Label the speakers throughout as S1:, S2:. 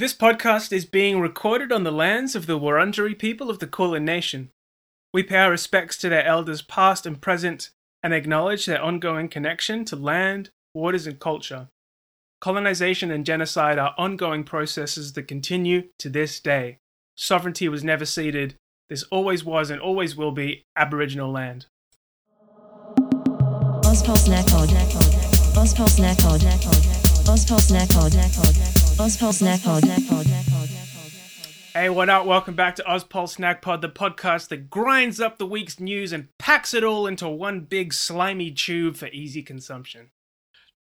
S1: This podcast is being recorded on the lands of the Wurundjeri people of the Kulin Nation. We pay our respects to their elders past and present and acknowledge their ongoing connection to land, waters, and culture. Colonization and genocide are ongoing processes that continue to this day. Sovereignty was never ceded. This always was and always will be Aboriginal land.
S2: Nepod. Ospos Nepod.
S1: Hey, what up? Welcome back to Ozpol Snack Pod, the podcast that grinds up the week's news and packs it all into one big slimy tube for easy consumption.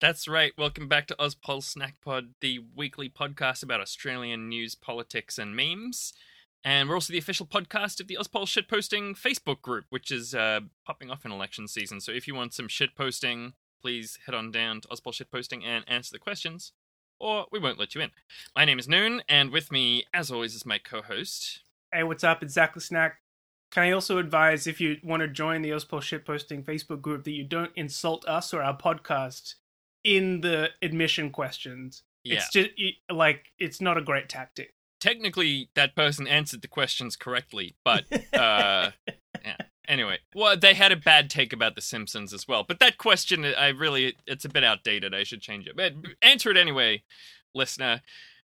S3: That's right. Welcome back to Ozpol Snack Pod, the weekly podcast about Australian news, politics, and memes. And we're also the official podcast of the Ozpol Shitposting Facebook group, which is uh, popping off in election season. So if you want some shitposting, please head on down to Ozpol Shitposting and answer the questions, or we won't let you in. My name is Noon, and with me, as always, is my co-host.
S1: Hey, what's up? It's Zach the Snack. Can I also advise if you want to join the Ozpol Shitposting Facebook group that you don't insult us or our podcast in the admission questions? Yeah. It's just like it's not a great tactic.
S3: Technically, that person answered the questions correctly, but uh, yeah. Anyway, well, they had a bad take about The Simpsons as well. But that question, I really, it's a bit outdated. I should change it. But answer it anyway, listener.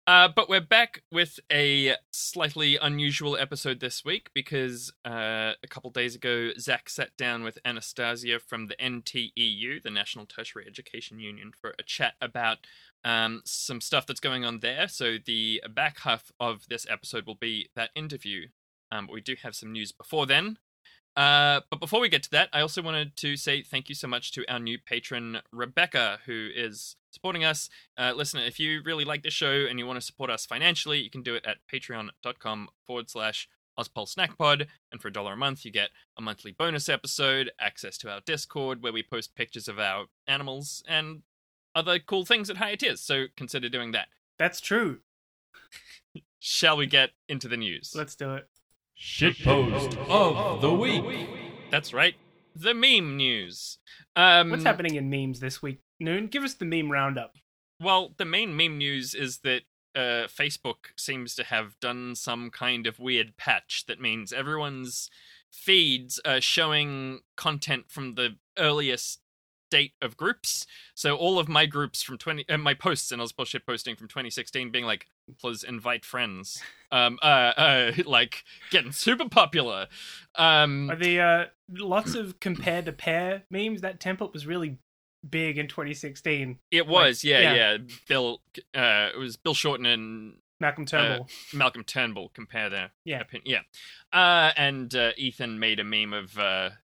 S3: Uh, but we're back with a slightly unusual episode this week because uh, a couple days ago, Zach sat down with Anastasia from the NTEU, the National Tertiary Education Union, for a chat about um, some stuff that's going on there. So the back half of this episode will be that interview. Um, but we do have some news before then. Uh, but before we get to that, I also wanted to say thank you so much to our new patron, Rebecca, who is supporting us. Uh, listen, if you really like the show and you want to support us financially, you can do it at patreon.com forward slash Ozpol Snackpod. And for a dollar a month, you get a monthly bonus episode, access to our Discord, where we post pictures of our animals, and other cool things at higher tiers. So consider doing that.
S1: That's true.
S3: Shall we get into the news?
S1: Let's do it.
S4: Shitpost of the week.
S3: That's right. The meme news. Um,
S1: What's happening in memes this week? Noon, give us the meme roundup.
S3: Well, the main meme news is that uh, Facebook seems to have done some kind of weird patch that means everyone's feeds are showing content from the earliest date of groups. So all of my groups from 20, uh, my posts and I was bullshit posting from 2016 being like, please invite friends. Um, uh, uh, like getting super popular. Um,
S1: Are the uh, lots of compare to pair memes? That template was really big in 2016.
S3: it was, yeah,
S1: yeah.
S3: yeah, Bill, uh, it was Bill Shorten and
S1: Malcolm Turnbull.
S3: Malcolm Turnbull compare their
S1: Yeah.
S3: opinion. Yeah. Uh, and uh, Ethan made a meme of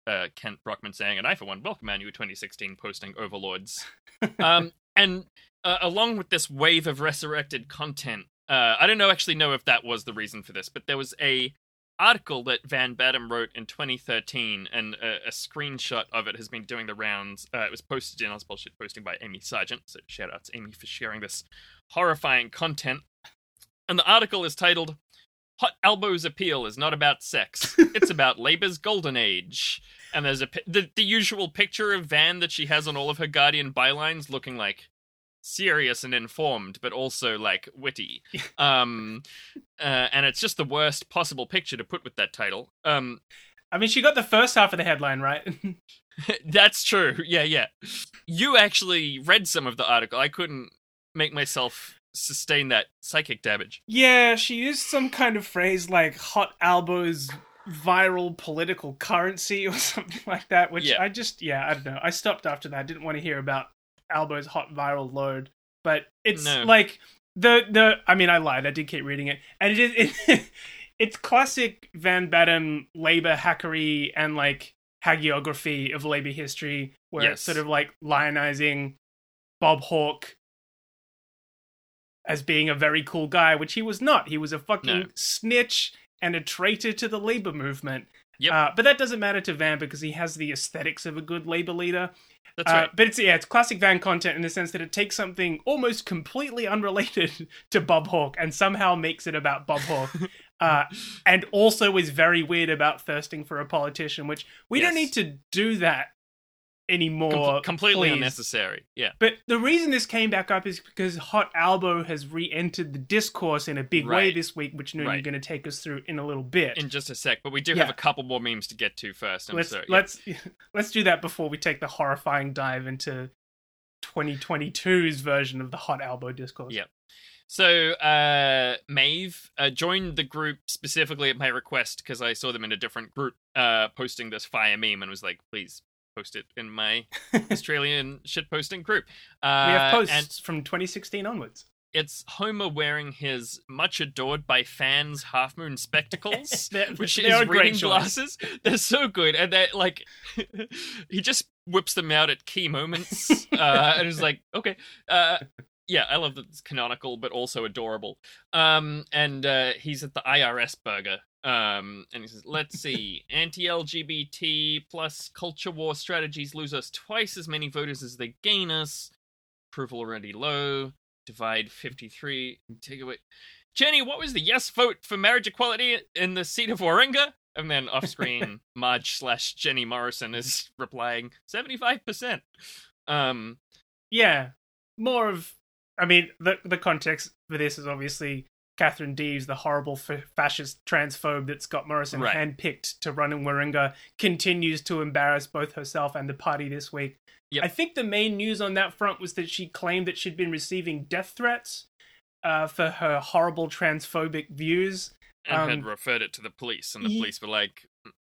S3: uh, Kent Brockman saying, and I, for one, welcome our new 2016 posting overlords. um, and uh, along with this wave of resurrected content, uh, I don't know actually know if that was the reason for this, but there was a article that Van Badham wrote in 2013, and a, a screenshot of it has been doing the rounds. Uh, it was posted in Ozpol Shit posting by Amy Sargent, so shout out to Amy for sharing this horrifying content. And the article is titled Hot Albo's Appeal is not about sex. It's about Labour's golden age. And there's a the, the usual picture of Van that she has on all of her Guardian bylines looking like serious and informed, but also like witty. Um, uh, and it's just the worst possible picture to put with that title. Um,
S1: I mean, she got the first half of the headline right.
S3: that's true. Yeah, yeah. You actually read some of the article. I couldn't make myself sustain that psychic damage.
S1: yeah, she used some kind of phrase like "hot elbows." viral political currency or something like that which
S3: Yeah.
S1: i just yeah i don't know i stopped after that i didn't want to hear about albo's hot viral load but it's
S3: No.
S1: like the the i mean i lied i did keep reading it and it is it, it's classic van badham labor hackery and like hagiography of labor history where it's sort of like lionizing bob hawke as being a very cool guy which he was not he was a fucking
S3: No.
S1: snitch and a traitor to the labor movement
S3: Yep.
S1: uh, but that doesn't matter to van because he has the aesthetics of a good labor leader
S3: That's
S1: uh,
S3: right.
S1: But it's yeah, it's classic Van content in the sense that it takes something almost completely unrelated to Bob Hawke and somehow makes it about Bob Hawke. uh, and also is very weird about thirsting for a politician, which we don't need to do that anymore.
S3: Com- completely
S1: please.
S3: unnecessary. Yeah.
S1: But the reason this came back up is because Hot Albo has re-entered the discourse in a big way this week, which Noon, you're going to take us through in a little bit.
S3: In just a sec, but we do
S1: Yeah.
S3: have a couple more memes to get to first. I'm
S1: let's
S3: sorry.
S1: let's let's do that before we take the horrifying dive into 2022's version of the Hot Albo discourse.
S3: Yep. So, uh, Maeve uh, joined the group specifically at my request because I saw them in a different group uh, posting this fire meme and was like, please post it in my Australian shitposting group. Uh,
S1: we have
S3: And
S1: posts from 2016 onwards.
S3: it's Homer wearing his much adored by fans half moon spectacles. Which is reading glasses. They're so good, and they're like he just whips them out at key moments, uh, and is like, okay, uh, yeah, I love that it's canonical but also adorable. Um, and uh, he's at the IRS burger. Um, and he says, "Let's see, anti-LGBT plus culture war strategies lose us twice as many voters as they gain us. Approval already low. Divide fifty-three. Take away." Jenny, what was the yes vote for marriage equality in the seat of Warringah? And then off screen, Marge slash Jenny Morrison is replying 75%. Um,
S1: Yeah, more of. I mean, the the context for this is obviously Catherine Deves, the horrible fa- fascist transphobe that Scott Morrison
S3: Right.
S1: handpicked to run in Warringah, continues to embarrass both herself and the party this week.
S3: Yep.
S1: I think the main news on that front was that she claimed that she'd been receiving death threats uh, for her horrible transphobic views.
S3: and
S1: Um,
S3: had referred it to the police, and the police were like,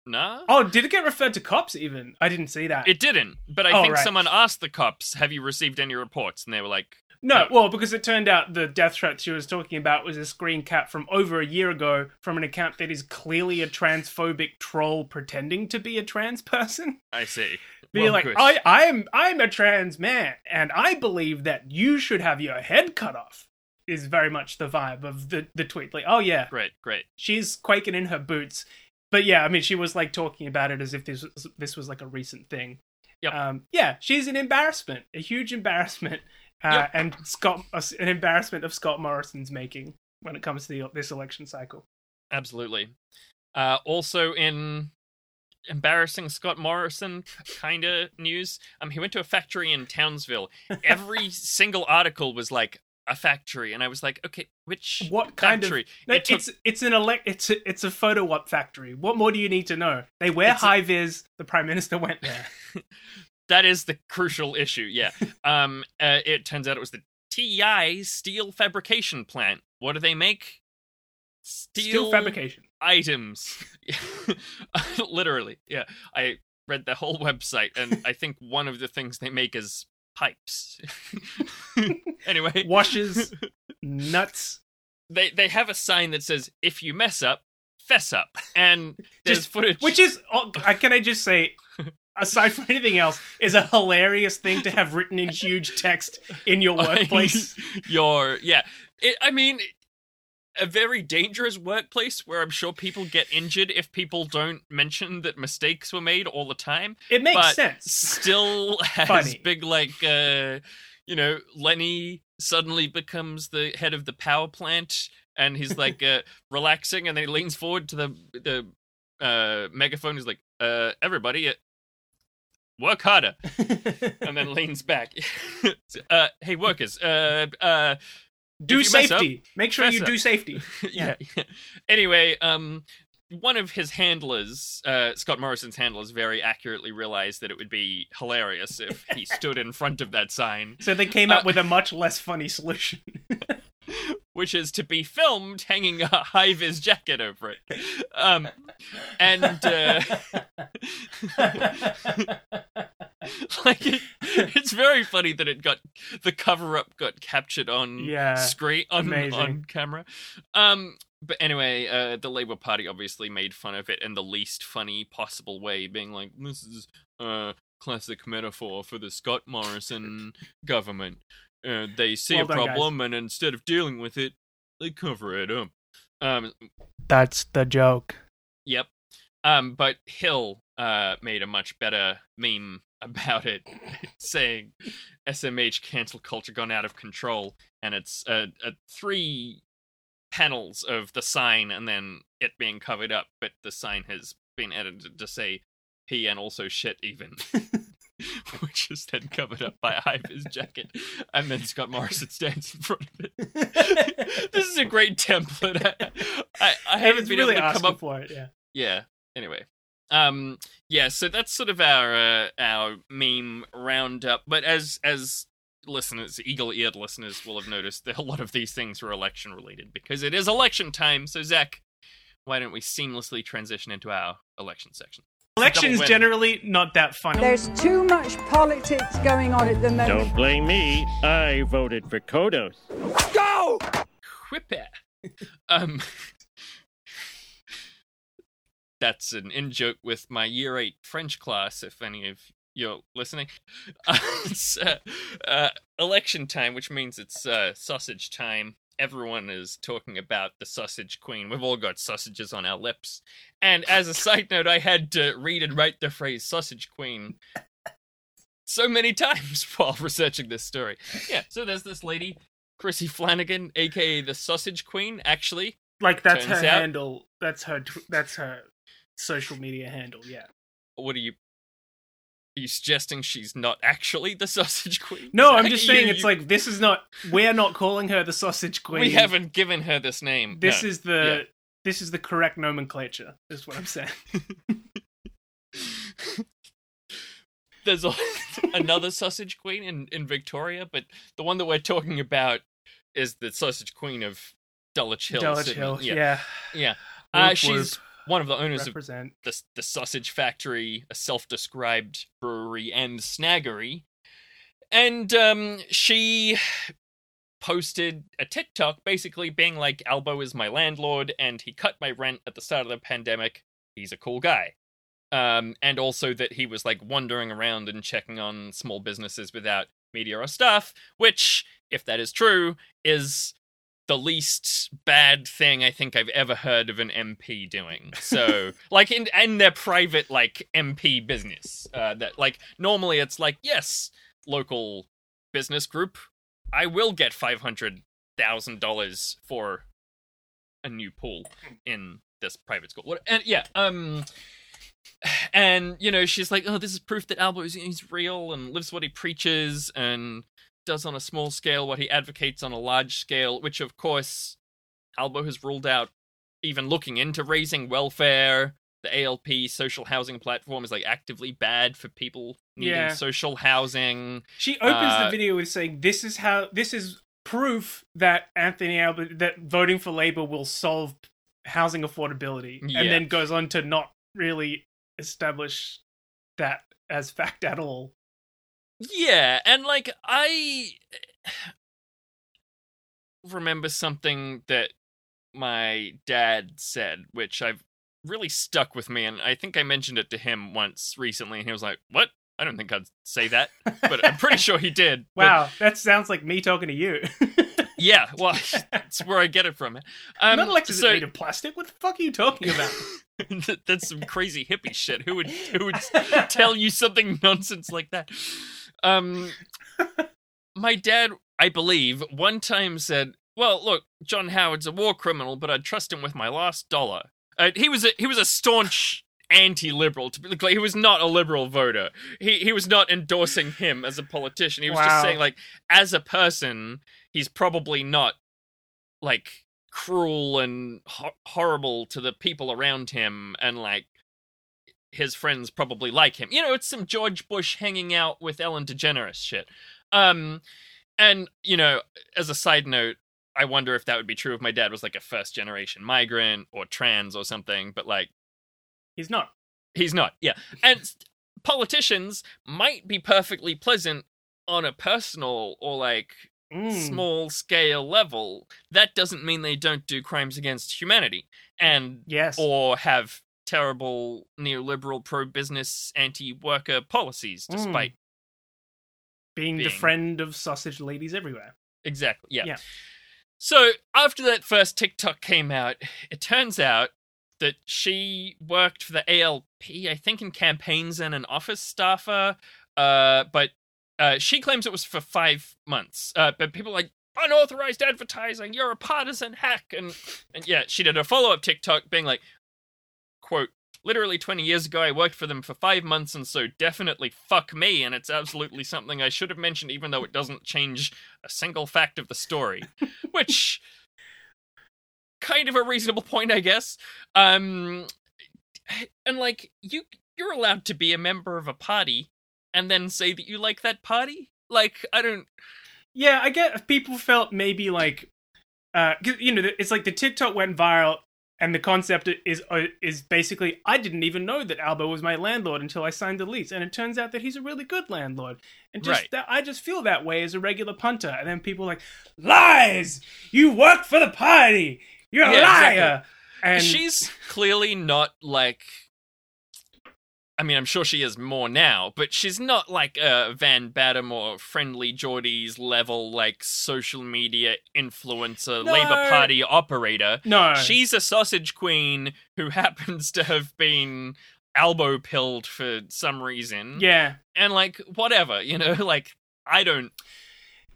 S3: nah?
S1: Oh, did it get referred to cops even? I didn't see that.
S3: It didn't, but I
S1: Oh,
S3: think
S1: right.
S3: someone asked the cops, have you received any reports? And they were like,
S1: No, well, because it turned out the death threat she was talking about was a screen cap from over a year ago from an account that is clearly a transphobic troll pretending to be a trans person.
S3: I see.
S1: Be
S3: Well,
S1: like. I, I'm, I'm a trans man, and I believe that you should have your head cut off. Is very much the vibe of the the tweet. Like, oh yeah,
S3: Great, great.
S1: she's quaking in her boots. But yeah, I mean, she was like talking about it as if this was, this was like a recent thing.
S3: Yep.
S1: Um, yeah, she's an embarrassment, a huge embarrassment, uh,
S3: Yep.
S1: and Scott, an embarrassment of Scott Morrison's making when it comes to the, this election cycle.
S3: Absolutely. Uh, also in embarrassing Scott Morrison kind of news, um, he went to a factory in Townsville. Every single article was like a factory, and I was like, okay, which
S1: What kind
S3: factory?
S1: of? No,
S3: It took-
S1: it's it's an elect. It's a, it's a photo op factory. What more do you need to know? They wear
S3: It's a-
S1: high vis. The prime minister went there.
S3: that is the crucial issue. Yeah. um. Uh, it turns out it was the TI steel fabrication plant. What do they make? Steel,
S1: Steel fabrication.
S3: items. Literally. Yeah. I read the whole website, and I think one of the things they make is pipes. anyway,
S1: Washes, nuts.
S3: they they have a sign that says "If you mess up, fess up," and there's
S1: Just-
S3: footage.
S1: Which is, oh, can I just say, aside from anything else, is a hilarious thing to have written in huge text in your workplace.
S3: your yeah. It, I mean, a very dangerous workplace where I'm sure people get injured if people don't mention that mistakes were made all the time.
S1: It makes sense.
S3: Still has
S1: Funny.
S3: big like uh you know Lenny suddenly becomes the head of the power plant and he's like uh relaxing and then he leans forward to the the uh megaphone he's like uh everybody work harder and then leans back uh hey workers uh uh
S1: do
S3: mess up,
S1: safety. Make sure you
S3: up.
S1: do safety.
S3: yeah. anyway, um, one of his handlers, uh, Scott Morrison's handlers, very accurately realized that it would be hilarious if he stood in front of that sign,
S1: So they came
S3: Uh,
S1: up with a much less funny solution.
S3: Which is to be filmed hanging a high vis jacket over it. Um, and uh, like it, it's very funny that it got the cover up got captured on
S1: Yeah,
S3: screen on
S1: amazing.
S3: on camera. Um, but anyway, uh, the Labour Party obviously made fun of it in the least funny possible way, being like, "This is a classic metaphor for the Scott Morrison government. Uh, they see
S1: Well
S3: a
S1: done, guys.
S3: problem, and instead of dealing with it, they cover it up." Um,
S1: That's the joke.
S3: Yep. Um, but Hill uh made a much better meme about it, saying SMH cancel culture gone out of control, and it's uh, uh three panels of the sign and then it being covered up, but the sign has been edited to say P and also shit even. which is then covered up by a high vis jacket, and then Scott Morrison stands in front of it. this is a great template. I, I, I haven't been
S1: really
S3: able to come up
S1: for it. Yeah.
S3: yeah anyway um yeah so that's sort of our uh, our meme roundup but as as listeners eagle-eared listeners will have noticed that a lot of these things were election related because it is election time so zach why don't we seamlessly transition into our election section
S1: Elections generally not that funny.
S5: There's too much politics going on at the moment.
S6: Don't blame me. I voted for Kodos. Go.
S3: whip um that's an in joke with my year eight French class, if any of you're listening. Uh, it's uh, uh, election time, which means it's uh, sausage time. Everyone is talking about the sausage queen. We've all got sausages on our lips. And as a side note, I had to read and write the phrase sausage queen so many times while researching this story. Yeah, so there's this lady, Chrissy Flanagan, aka the sausage queen, actually.
S1: like that's her
S3: out-
S1: handle. That's her. That's her social media handle. Yeah.
S3: What are you. Are you suggesting she's not actually the sausage queen?
S1: No, I'm just
S3: you-
S1: saying it's
S3: you-
S1: like this is not. We're not calling her the sausage queen.
S3: We haven't given her this name.
S1: This
S3: No.
S1: is the. This is the correct nomenclature. Is what I'm saying.
S3: There's a, another sausage queen in, in Victoria, but the one that we're talking about is the sausage queen of Dulwich Hill.
S1: Dulwich Hill.
S3: Yeah.
S1: Yeah.
S3: Yeah. Uh, she's. One of the owners of
S1: represent.
S3: the, the Sausage Factory, a self described brewery and snaggery. And um, she posted a TikTok basically being like, Albo is my landlord and he cut my rent at the start of the pandemic. He's a cool guy. Um, and also that he was like wandering around and checking on small businesses without media or stuff, which, if that is true, is the least bad thing I think I've ever heard of an MP doing. So, like in in their private like MP business, uh, that like normally it's like yes, local business group, I will get five hundred thousand dollars for a new pool in this private school. What? And yeah, um. And you know she's like, oh, this is proof that Albo is he's real and lives what he preaches and does on a small scale what he advocates on a large scale, which of course Albo has ruled out even looking into raising welfare. The ALP social housing platform is like actively bad for people needing
S1: Yeah.
S3: social housing.
S1: She opens
S3: Uh,
S1: the video with saying, "This is how. This is proof that Anthony Albert that voting for Labor will solve housing affordability,"
S3: Yeah.
S1: and then goes on to not really establish that as fact at all.
S3: Yeah, and like I remember something that my dad said, which I've really stuck with me, and I think I mentioned it to him once recently, and he was like, "What? I don't think I'd say that," but I'm pretty sure he did. But
S1: Wow, that sounds like me talking to you.
S3: yeah, well, that's where I get it from. Um,
S1: not elected
S3: so
S1: made of plastic. What the fuck are you talking about?
S3: that's some crazy hippie shit. Who would who would tell you something nonsense like that? Um, my dad, I believe, one time said, "Well, look, John Howard's a war criminal, but I'd trust him with my last dollar." Uh, he was a he was a staunch anti-liberal. To be clear, he was not a liberal voter. He he was not endorsing him as a politician. He was
S1: Wow.
S3: just saying, like, as a person, he's probably not like cruel and ho- horrible to the people around him, and like his friends probably like him. You know, it's some George Bush hanging out with Ellen DeGeneres shit. Um, and you know, as a side note, I wonder if that would be true if my dad was like a first generation migrant or trans or something. But like,
S1: He's not.
S3: he's not. Yeah, and politicians might be perfectly pleasant on a personal or like
S1: Mm.
S3: small scale level. That doesn't mean they don't do crimes against humanity and
S1: Yes.
S3: or have terrible neoliberal pro business anti worker policies
S1: Mm.
S3: despite
S1: being the friend of sausage ladies everywhere.
S3: exactly yeah.
S1: Yeah.
S3: so after that first tiktok came out it turns out that she worked for the alp i think in campaigns and an office staffer uh but uh she claims it was for five months uh but people are like unauthorized advertising you're a partisan hack and and yeah she did a follow-up tiktok being like quote literally 20 years ago, I worked for them for five months, and so definitely fuck me, and it's absolutely something I should have mentioned, even though it doesn't change a single fact of the story. Which. Kind of a reasonable point, I guess. Um, and like you, you're allowed to be a member of a party, and then say that you like that party. Like I don't.
S1: Yeah, I get if people felt maybe like, uh, you know, it's like the TikTok went viral, and the concept is uh, is basically I didn't even know that Albo was my landlord until I signed the lease, and it turns out that he's a really good landlord, and just
S3: Right.
S1: that I just feel that way as a regular punter, and then people are like lies, you work for the party, you're a
S3: Yeah,
S1: liar,
S3: exactly.
S1: and
S3: she's clearly not like I mean, I'm sure she is more now, but she's not like a Van Badham or Friendlyjordies level, like social media influencer,
S1: No.
S3: Labour Party operator.
S1: no,
S3: She's a sausage queen who happens to have been Albo pilled for some reason.
S1: yeah.
S3: And like, whatever, you know, like, I don't.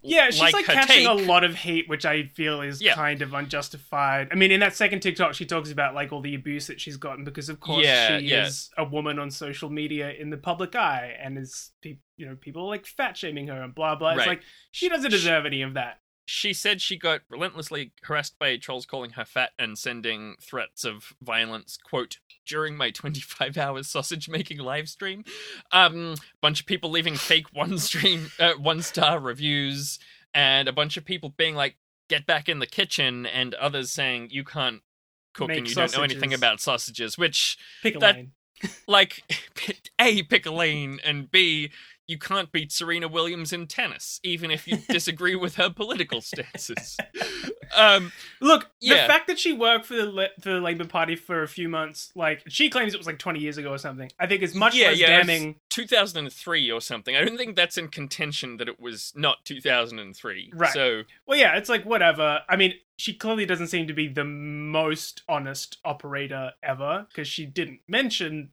S1: Yeah, she's like,
S3: her
S1: catching a lot of heat, which I feel is
S3: Yeah.
S1: kind of unjustified. I mean, in that second TikTok, she talks about like all the abuse that she's gotten because, of course,
S3: Yeah,
S1: she
S3: yeah.
S1: is a woman on social media in the public eye, and is you know people are, like fat shaming her and blah blah. It's like she doesn't deserve any of that.
S3: She said she got relentlessly harassed by trolls calling her fat and sending threats of violence, quote, during my 25 hour sausage making live stream. Um, bunch of people leaving fake one stream, uh, one star reviews, and a bunch of people being like, get back in the kitchen, and others saying, you can't cook
S1: Make
S3: and you don't know anything about sausages, which,
S1: Pick a
S3: That-
S1: lane.
S3: like, A, pick a lane, and B, you can't beat Serena Williams in tennis, even if you disagree with her political stances. Um,
S1: Look, the fact that she worked for the Le- for the Labour Party for a few months, like she claims it was like twenty years ago or something. I think is much
S3: yeah,
S1: less
S3: yeah,
S1: damning.
S3: 2003 or something. I don't think that's in contention that it was not 2003.
S1: Right.
S3: So
S1: Well, yeah, it's like whatever. I mean, she clearly doesn't seem to be the most honest operator ever because she didn't mention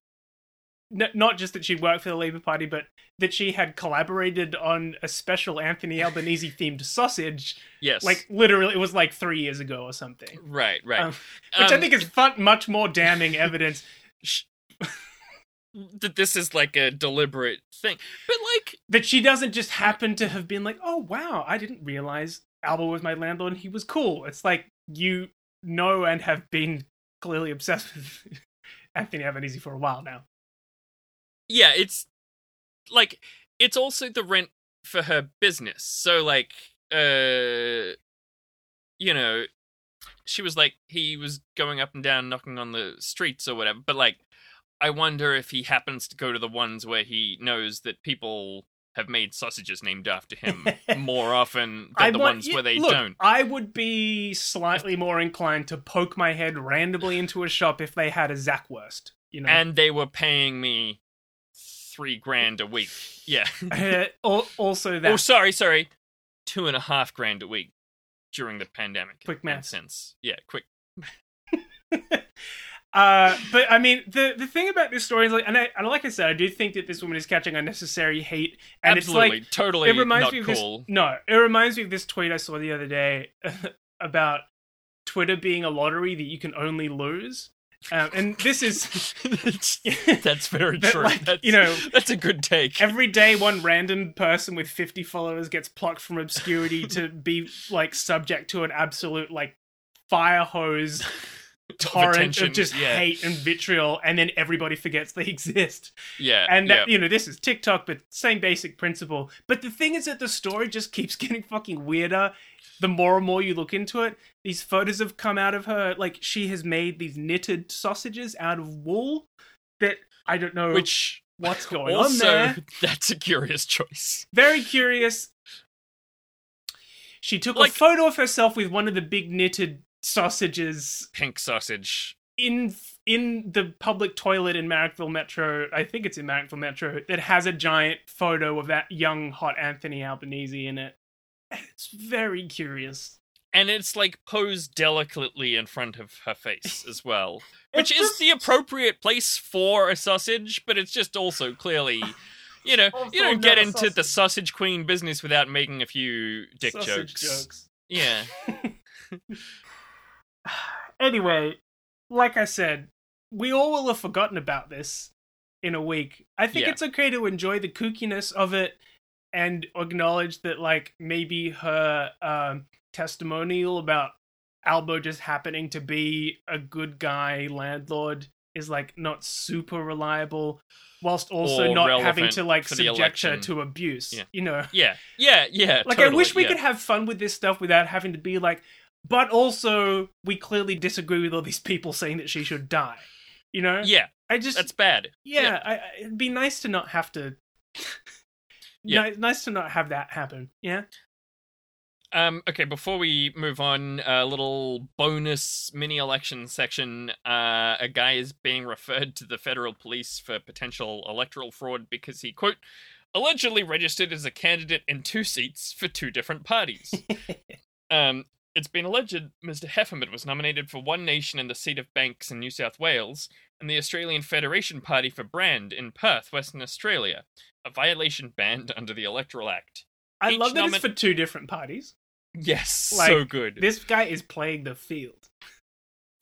S1: n- not just that she worked for the Labour Party, but that she had collaborated on a special Anthony Albanese themed sausage.
S3: yes,
S1: Like literally, it was like three years ago or something.
S3: right, right.
S1: Um, which I
S3: Um,
S1: think is fun, much more damning evidence
S3: that this is like a deliberate thing, but like
S1: that she doesn't just happen to have been like, oh wow, I didn't realize Albo was my landlord and he was cool. It's like you know and have been clearly obsessed with Anthony Albanese for a while now.
S3: Yeah, it's like it's also the rent for her business. So like uh you know, she was like he was going up and down knocking on the streets or whatever, but like I wonder if he happens to go to the ones where he knows that people have made sausages named after him more often than the
S1: want-
S3: ones where they
S1: look,
S3: don't.
S1: I would be slightly more inclined to poke my head randomly into a shop if they had a Zackwurst. You know,
S3: And they were paying me three grand a week. Yeah.
S1: Uh, also that
S3: Oh, sorry, sorry. Two and a half grand a week during the pandemic.
S1: Quick maths.
S3: sense. Yeah, quick.
S1: Uh, but I mean, the the thing about this story is like, and, I, and like I said, I do think that this woman is catching unnecessary hate, and
S3: Absolutely.
S1: it's like
S3: totally
S1: it reminds
S3: not
S1: me of
S3: cool.
S1: this. No, it reminds me of this tweet I saw the other day about Twitter being a lottery that you can only lose. Um, and this is
S3: that's, very
S1: That,
S3: true.
S1: like,
S3: that's,
S1: you know,
S3: that's a good take.
S1: every day one random person with 50 followers gets plucked from obscurity to be like subject to an absolute like fire hose torrent
S3: attention,
S1: of just
S3: yeah.
S1: hate and vitriol, and then everybody forgets they exist.
S3: yeah,
S1: And
S3: yeah.
S1: you know, this is TikTok, but same basic principle. But the thing is that the story just keeps getting fucking weirder. The more and more you look into it, these photos have come out of her. Like she has made these knitted sausages out of wool that I don't know
S3: which
S1: what's going on
S3: also
S1: there.
S3: that's a curious choice.
S1: Very curious. She took
S3: Like-
S1: a photo of herself with one of the big knitted sausages
S3: Pink sausage.
S1: in in the public toilet in Marrickville Metro. I think it's in Marrickville Metro that has a giant photo of that young hot Anthony Albanese in it. It's very curious.
S3: And it's like posed delicately in front of her face as well. Which is
S1: just-
S3: the appropriate place for a sausage, but it's just also clearly you know,
S1: Also
S3: you don't get into the
S1: sausage.
S3: sausage queen business without making a few dick
S1: Sausage
S3: jokes. Yeah.
S1: anyway, like I said, we all will have forgotten about this in a week. I think
S3: Yeah.
S1: it's okay to enjoy the kookiness of it and acknowledge that, like, maybe her um, testimonial about Albo just happening to be a good guy landlord is like not super reliable, whilst also
S3: Or
S1: not having to like subject her to abuse.
S3: Yeah.
S1: You know,
S3: Yeah, yeah, yeah.
S1: like I wish we
S3: yeah.
S1: could have fun with this stuff without having to be like, but also we clearly disagree with all these people saying that she should die. You know,
S3: Yeah,
S1: I just
S3: that's bad.
S1: yeah, I, I- it'd be nice to not have to.
S3: Yeah.
S1: Ni- nice to not have that happen. Yeah.
S3: Um, okay, before we move on, a little bonus mini election section. Uh, a guy is being referred to the federal police for potential electoral fraud because he, quote, allegedly registered as a candidate in two seats for two different parties. um, it's been alleged Mr. Hefferman was nominated for One Nation in the seat of Banks in New South Wales and the Australian Federation Party for Brand in Perth, Western Australia, a violation banned under the Electoral Act.
S1: I
S3: Each
S1: love that
S3: nomin-
S1: it's for two different parties.
S3: Yes, so good.
S1: This guy is playing the field.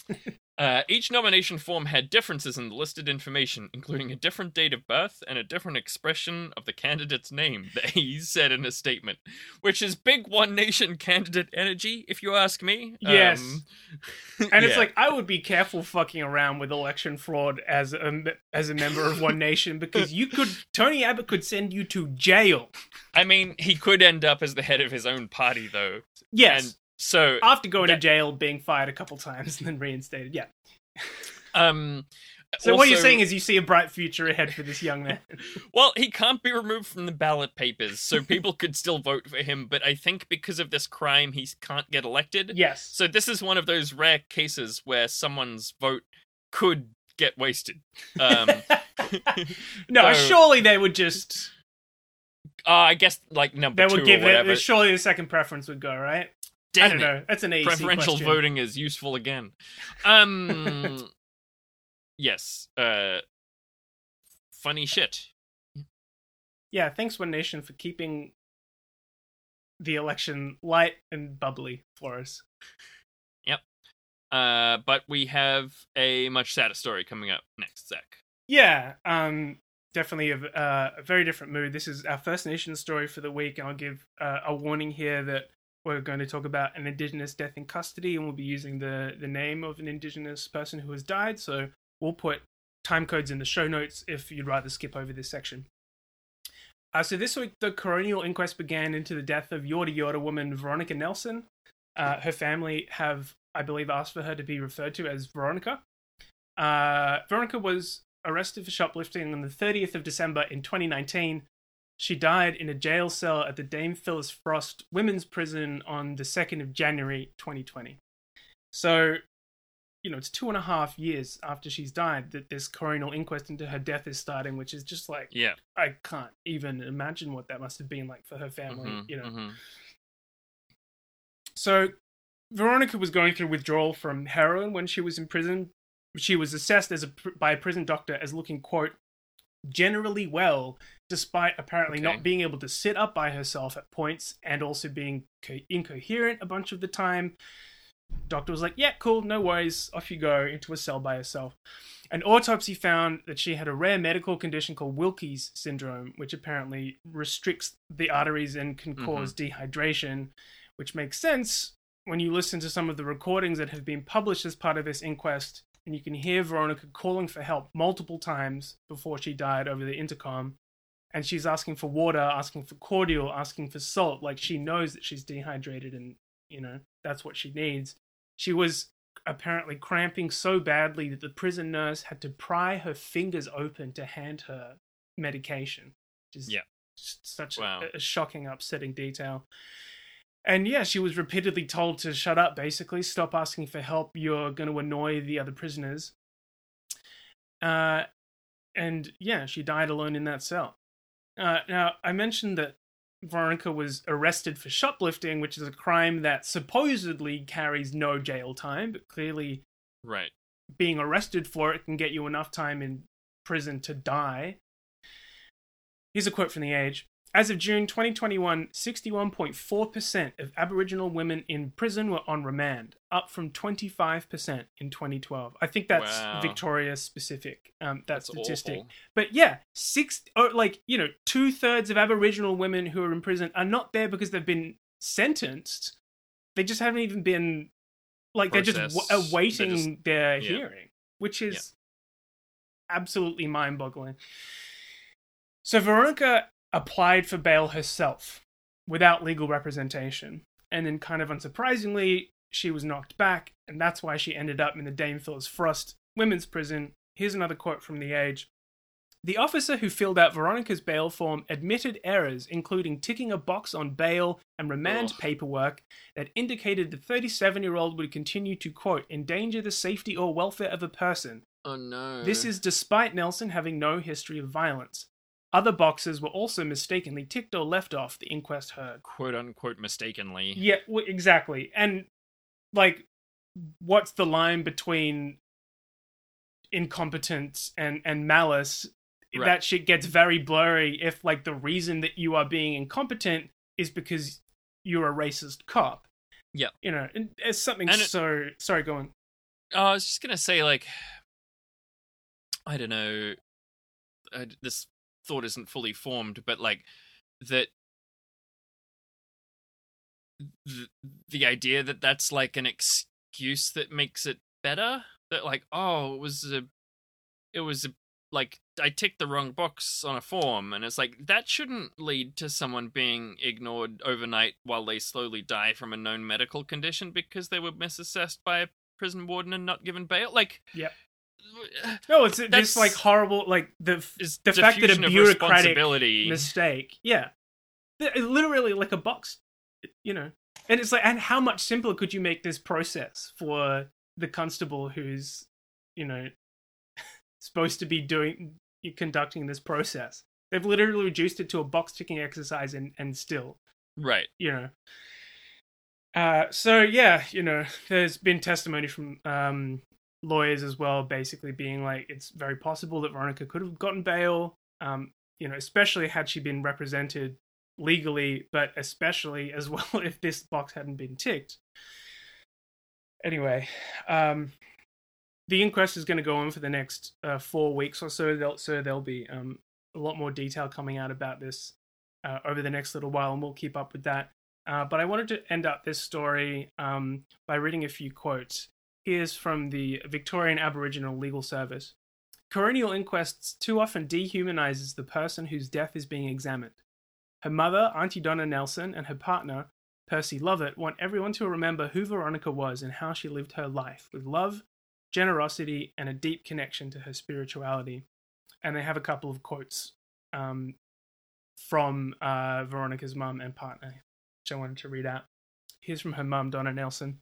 S3: Uh, each nomination form had differences in the listed information, including a different date of birth and a different expression of the candidate's name, the A's said in a statement, which is big One Nation candidate energy, if you ask me.
S1: Yes.
S3: Um,
S1: And it's
S3: yeah.
S1: like I would be careful fucking around with election fraud as a as a member of One Nation because you could Tony Abbott could send you to jail.
S3: I mean, he could end up as the head of his own party, though.
S1: Yes,
S3: And so,
S1: after going to jail, being fired a couple times and then reinstated. Yeah.
S3: um.
S1: So what you're saying is you see a bright future ahead for this young man.
S3: Well, he can't be removed from the ballot papers, so people could still vote for him. But I think because of this crime, he can't get elected.
S1: yes.
S3: So this is one of those rare cases where someone's vote could get wasted. Um,
S1: no,
S3: so-
S1: surely they would just
S3: uh, I guess like number
S1: they would give it. Surely the second preference would go right.
S3: Damn
S1: I don't
S3: it.
S1: know. That's an easy
S3: Preferential
S1: question.
S3: voting is useful again. Um, yes. Uh, funny shit.
S1: Yeah, thanks One Nation for keeping the election light and bubbly for us.
S3: Uh, but we have a much sadder story coming up next, Zach.
S1: Yeah, um, definitely a, uh, a very different mood. This is our First Nation story for the week, and I'll give uh, a warning here that we're going to talk about an Indigenous death in custody, and we'll be using the the name of an Indigenous person who has died. So we'll put time codes in the show notes if you'd rather skip over this section. Uh, so this week, the coronial inquest began into the death of Yorta Yorta woman Veronica Nelson. Uh, her family have, I believe, asked for her to be referred to as Veronica. Uh, Veronica was arrested for shoplifting on the 30th of December in 2019. She died in a jail cell at the Dame Phyllis Frost Women's Prison on the 2nd of January 2020. So, you know, it's two and a half years after she's died that this coronial inquest into her death is starting, which is just like,
S3: Yeah.
S1: I can't even imagine what that must have been like for her family,
S3: Mhm,
S1: you know.
S3: mhm.
S1: So, Veronica was going through withdrawal from heroin when she was in prison. She was assessed as a by a prison doctor as looking quote generally well, despite apparently
S3: Okay.
S1: not being able to sit up by herself at points and also being co- incoherent a bunch of the time. Doctor was like, "Yeah, cool, no worries. Off you go into a cell by yourself." An autopsy found that she had a rare medical condition called Wilkie's syndrome, which apparently restricts the arteries and can
S3: Mhm.
S1: cause dehydration, which makes sense when you listen to some of the recordings that have been published as part of this inquest, and you can hear Veronica calling for help multiple times before she died over the intercom. And she's asking for water, asking for cordial, asking for salt. Like she knows that she's dehydrated and, you know, that's what she needs. She was apparently cramping so badly that the prison nurse had to pry her fingers open to hand her medication.
S3: Yeah.
S1: such
S3: Wow.
S1: a, a shocking, upsetting detail. And yeah, she was repeatedly told to shut up, basically, stop asking for help. You're going to annoy the other prisoners. Uh, and yeah, she died alone in that cell. Uh, now, I mentioned that Veronica was arrested for shoplifting, which is a crime that supposedly carries no jail time, but clearly
S3: Right.
S1: being arrested for it can get you enough time in prison to die. Here's a quote from The Age. As of June 2021, 61.4% of Aboriginal women in prison were on remand, up from 25% in 2012. I think that's
S3: Wow.
S1: Victoria specific, um, that
S3: That's
S1: statistic.
S3: awful.
S1: But yeah, six, or like, you know, two thirds of Aboriginal women who are in prison are not there because they've been sentenced. They just haven't even been, like, they're just w- awaiting
S3: They're just-
S1: their
S3: yeah.
S1: hearing, which is absolutely mind boggling. So Veronica applied for bail herself without legal representation. And then, kind of unsurprisingly, she was knocked back, and that's why she ended up in the Dame Phyllis Frost Women's Prison. Here's another quote from The Age. The officer who filled out Veronica's bail form admitted errors, including ticking a box on bail and remand
S3: Ugh.
S1: paperwork that indicated the 37 year old would continue to, quote, endanger the safety or welfare of a person,
S3: Oh no.
S1: this is despite Nelson having no history of violence. Other boxes were also mistakenly ticked or left off, the inquest heard.
S3: quote unquote mistakenly.
S1: Yeah, w- exactly. And, like, what's the line between incompetence and, and malice?
S3: Right.
S1: That shit gets very blurry if, like, the reason that you are being incompetent is because you're a racist cop.
S3: Yeah.
S1: You know, and it's something
S3: And it-
S1: so. Sorry, go on.
S3: Oh, I was just gonna say, like, I don't know. I, this thought isn't fully formed, but like that. The, the idea that that's like an excuse that makes it better. That like, oh, it was a, it was a like I ticked the wrong box on a form, and it's like that shouldn't lead to someone being ignored overnight while they slowly die from a known medical condition because they were misassessed by a prison warden and not given bail. Like,
S1: Yep. No, it's this
S3: That's-
S1: like horrible, like the the fact that a bureaucratic mistake, yeah, literally like a box, you know. And it's like, and how much simpler could you make this process for the constable who's, you know, supposed to be doing conducting this process? They've literally reduced it to a box ticking exercise, and and still,
S3: right.
S1: you know. Uh, so yeah, you know, there's been testimony from um, lawyers as well, basically being like, it's very possible that Veronica could have gotten bail. Um, you know, especially had she been represented legally, but especially as well if this box hadn't been ticked. Anyway, um, the inquest is going to go on for the next uh, four weeks or so. There'll, so there'll be um, a lot more detail coming out about this uh, over the next little while, and we'll keep up with that. Uh, but I wanted to end up this story um, by reading a few quotes. Here's from the Victorian Aboriginal Legal Service. Coronial inquests too often dehumanizes the person whose death is being examined. Her mother, Auntie Donna Nelson, and her partner, Percy Lovett, want everyone to remember who Veronica was and how she lived her life with love, generosity, and a deep connection to her spirituality. And they have a couple of quotes um, from uh, Veronica's mum and partner, which I wanted to read out. Here's from her mum, Donna Nelson.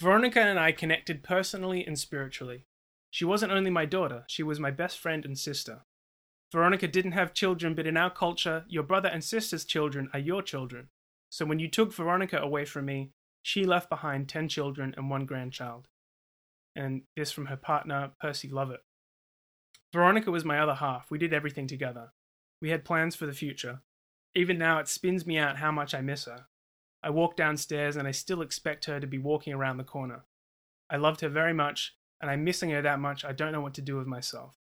S1: Veronica and I connected personally and spiritually. She wasn't only my daughter, she was my best friend and sister. Veronica didn't have children, but in our culture, your brother and sister's children are your children. So when you took Veronica away from me, she left behind 10 children and one grandchild. And this from her partner, Percy Lovett. Veronica was my other half. We did everything together. We had plans for the future. Even now, it spins me out how much I miss her. I walk downstairs and I still expect her to be walking around the corner. I loved her very much, and I'm missing her that much I don't know what to do with myself.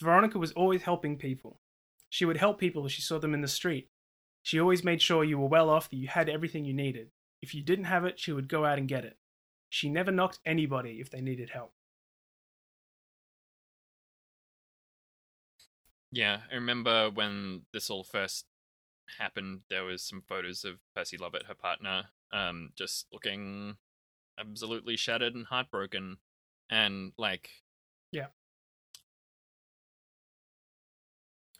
S1: Veronica was always helping people. She would help people if she saw them in the street. She always made sure you were well off, that you had everything you needed. If you didn't have it, she would go out and get it. She never knocked anybody if they needed help.
S3: Yeah, I remember when this all first happened, there was some photos of Percy Lovett, her partner, um, just looking absolutely shattered and heartbroken. And like, yeah,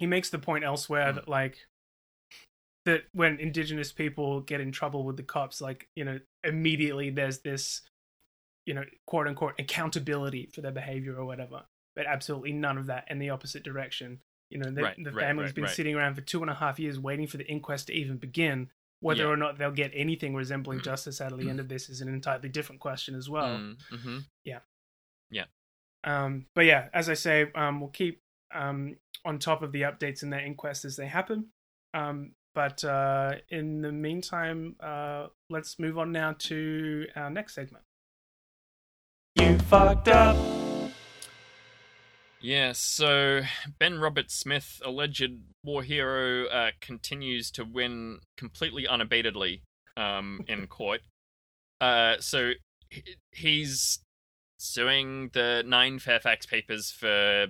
S1: He makes the point elsewhere that, like, that when indigenous people get in trouble with the cops, like, you know, immediately there's this, you know, quote unquote accountability for their behavior or whatever. But absolutely none of that in the opposite direction. You know, the,
S3: Right,
S1: the
S3: right,
S1: family's
S3: right,
S1: been
S3: right.
S1: sitting around for two and a half years waiting for the inquest to even begin. Whether
S3: Yeah.
S1: or not they'll get anything resembling justice out of the end of this is an entirely different question as well.
S3: mm, mhm.
S1: Um, but yeah, as I say, um, we'll keep um, on top of the updates in that inquest as they happen. Um, but uh, in the meantime, uh, let's move on now to our next segment. You fucked up.
S3: Yeah, so Ben Roberts-Smith, alleged war hero, uh, continues to win completely unabatedly um, in court. Uh, so he's suing the nine Fairfax papers for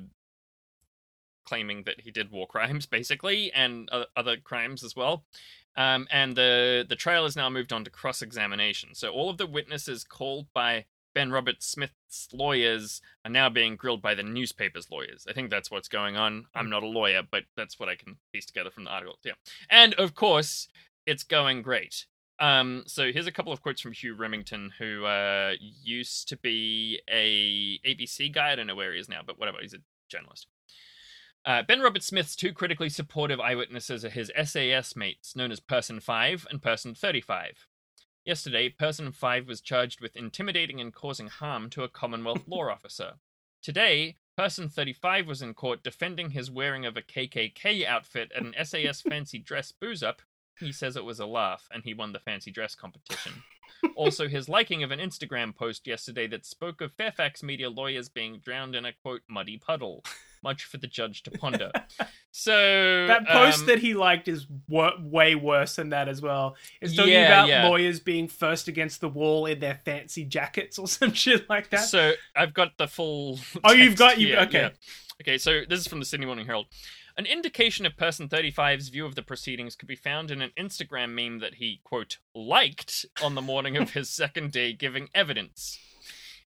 S3: claiming that he did war crimes, basically, and other crimes as well. Um, and the the trial has now moved on to cross examination. So all of the witnesses called by Ben Roberts-Smith's lawyers are now being grilled by the newspaper's lawyers. I think that's what's going on. I'm not a lawyer, but that's what I can piece together from the article. Yeah. And of course, it's going great. Um, so here's a couple of quotes from Hugh Riminton, who uh, used to be a ABC guy. I don't know where he is now, but whatever. He's a journalist. Uh, ben Roberts-Smith's two critically supportive eyewitnesses are his SAS mates, known as Person 5 and Person 35. Yesterday, Person 5 was charged with intimidating and causing harm to a Commonwealth law officer. Today, Person 35 was in court defending his wearing of a KKK outfit at an SAS fancy dress booze up. He says it was a laugh, and he won the fancy dress competition. also, his liking of an Instagram post yesterday that spoke of Fairfax media lawyers being drowned in a quote muddy puddle. Much for the judge to ponder. So
S1: That post
S3: um,
S1: that he liked is wor- way worse than that as well. It's talking
S3: Yeah,
S1: about
S3: yeah.
S1: lawyers being first against the wall in their fancy jackets or some shit like that.
S3: So I've got the full.
S1: Oh, you've got- you- okay.
S3: yeah. Okay, so this is from the Sydney Morning Herald. An indication of person 35's view of the proceedings could be found in an Instagram meme that he, quote, liked on the morning of his second day giving evidence.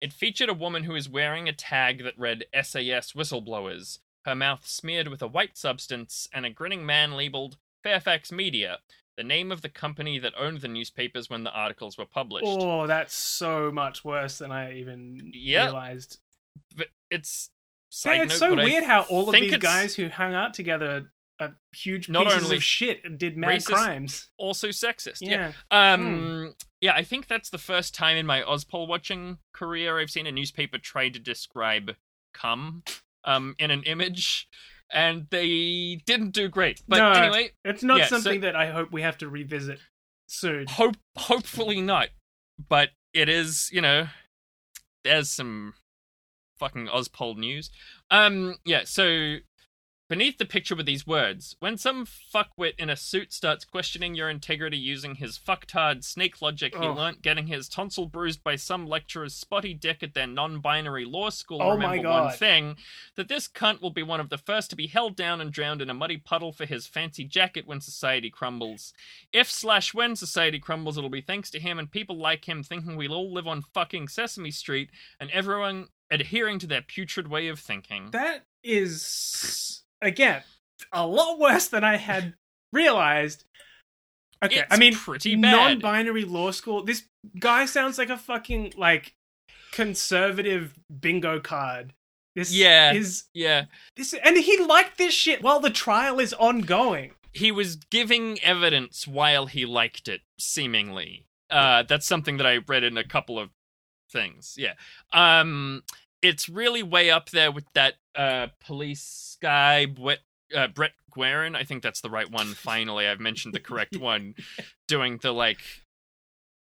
S3: It featured a woman who is wearing a tag that read SAS whistleblowers, her mouth smeared with a white substance, and a grinning man labeled Fairfax Media, the name of the company that owned the newspapers when the articles were published.
S1: oh, that's so much worse than I even
S3: Yeah.
S1: realized.
S3: But it's.
S1: Yeah, it's
S3: note,
S1: so
S3: but I
S1: weird how all of these guys who hung out together are huge
S3: Not
S1: pieces
S3: only
S1: of shit and did mad
S3: racist-
S1: crimes.
S3: also sexist. Yeah.
S1: Yeah.
S3: Um. Yeah, I think that's the first time in my Ozpol watching career I've seen a newspaper try to describe cum, um, in an image, and they didn't do great. But
S1: No.
S3: anyway,
S1: It's not
S3: yeah, so-
S1: something that I hope we have to revisit soon.
S3: hope hopefully not. But it is, you know, there's some fucking Ozpol news. Um, yeah, so beneath the picture were these words. When some fuckwit in a suit starts questioning your integrity using his fucktard snake logic he
S1: Oh.
S3: learnt getting his tonsil bruised by some lecturer's spotty dick at their non-binary law school,
S1: Oh my
S3: remember one thing, that this cunt will be one of the first to be held down and drowned in a muddy puddle for his fancy jacket when society crumbles. If slash when society crumbles, it'll be thanks to him and people like him thinking we'll all live on fucking Sesame Street and everyone adhering to their putrid way of thinking.
S1: That is again a lot worse than I had realized. Okay,
S3: It's
S1: I mean,
S3: pretty bad.
S1: non-binary law school. This guy sounds like a fucking like conservative bingo card. This
S3: Yeah.
S1: is
S3: yeah,
S1: this, and he liked this shit while the trial is ongoing.
S3: he was giving evidence while he liked it, seemingly. Uh, that's something that I read in a couple of things. Yeah. Um, it's really way up there with that uh, police guy, Brett, uh, Brett Guerin. I think that's the right one. Finally, I've mentioned the correct one. Doing the like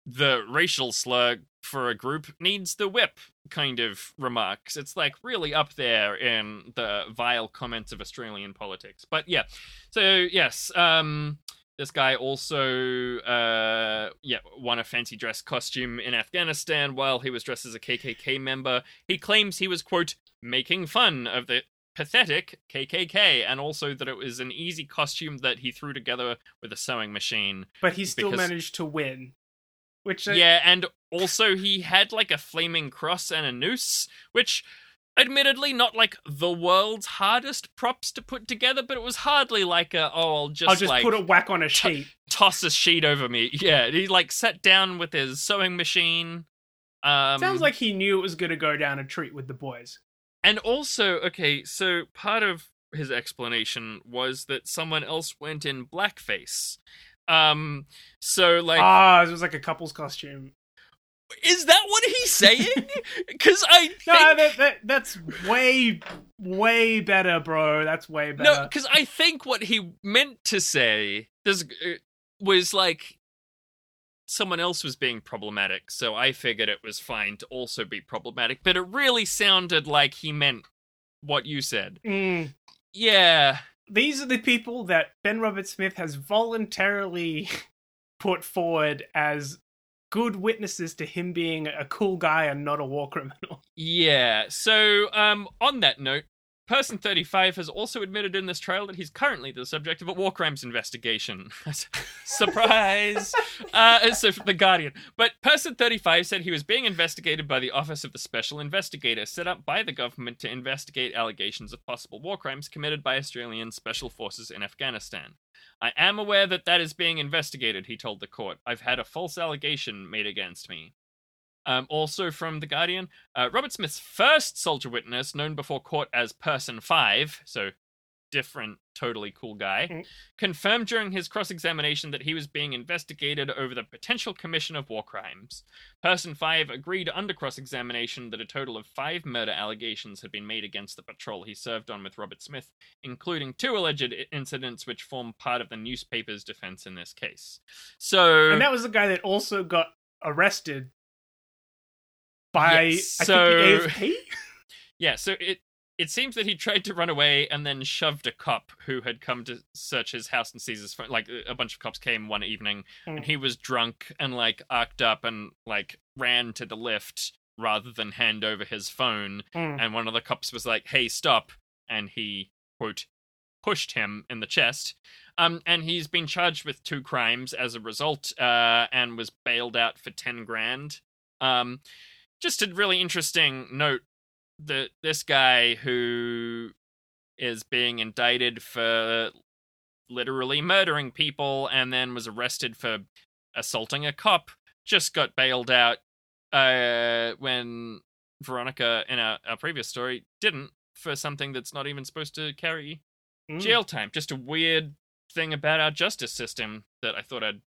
S3: the racial slur for a group needs the whip kind of remarks. It's like really up there in the vile comments of Australian politics. But yeah, so yes, um, this guy also uh, yeah won a fancy dress costume in Afghanistan while he was dressed as a KKK member. He claims he was quote making fun of the pathetic KKK and also that it was an easy costume that he threw together with a sewing machine.
S1: But he still
S3: Because-
S1: managed to win, which I-
S3: Yeah, and also he had like a flaming cross and a noose, which admittedly not like the world's hardest props to put together, but it was hardly like a oh I'll just,
S1: I'll just
S3: like
S1: put a whack on a sheet.
S3: toss a sheet over me. Yeah, he like sat down with his sewing machine. Um
S1: Sounds like he knew it was going to go down a treat with the boys.
S3: And also, okay, so part of his explanation was that someone else went in blackface. Um so like
S1: Ah, it was like a couple's costume.
S3: Is that what he's saying? Cuz I think
S1: No, that, that that's way way better, bro. That's way better.
S3: No, because I think what he meant to say there's, uh, was like someone else was being problematic, so I figured it was fine to also be problematic. But it really sounded like he meant what you said.
S1: Mm.
S3: Yeah,
S1: these are the people that Ben Roberts-Smith has voluntarily put forward as good witnesses to him being a cool guy and not a war criminal.
S3: yeah. So, um, on that note. Person 35 has also admitted in this trial that he's currently the subject of a war crimes investigation. Surprise! uh, so, The Guardian. But Person 35 said he was being investigated by the Office of the Special Investigator, set up by the government to investigate allegations of possible war crimes committed by Australian special forces in Afghanistan. I am aware that that is being investigated, he told the court. I've had a false allegation made against me. Um, also from The Guardian, uh, Roberts-Smith's first soldier witness, known before court as Person 5, so different, totally cool guy,
S1: Mm.
S3: confirmed during his cross examination that he was being investigated over the potential commission of war crimes. Person 5 agreed under cross examination that a total of five murder allegations had been made against the patrol he served on with Roberts-Smith, including two alleged incidents which form part of the newspaper's defense in this case. So.
S1: And that was the guy that also got arrested by
S3: Yes,
S1: I
S3: so-
S1: AFP.
S3: Yeah, so it it seems that he tried to run away and then shoved a cop who had come to search his house and seize his phone. Like a bunch of cops came one evening and
S1: Mm.
S3: he was drunk and like arced up and like ran to the lift rather than hand over his phone.
S1: Mm.
S3: And one of the cops was like, "Hey, stop!" And he quote pushed him in the chest. Um, and he's been charged with two crimes as a result, uh, and was bailed out for ten grand. Um, just a really interesting note that this guy who is being indicted for literally murdering people and then was arrested for assaulting a cop just got bailed out uh, when Veronica in our, our previous story didn't for something that's not even supposed to carry
S1: Mm.
S3: jail time. Just a weird thing about our justice system that I thought I'd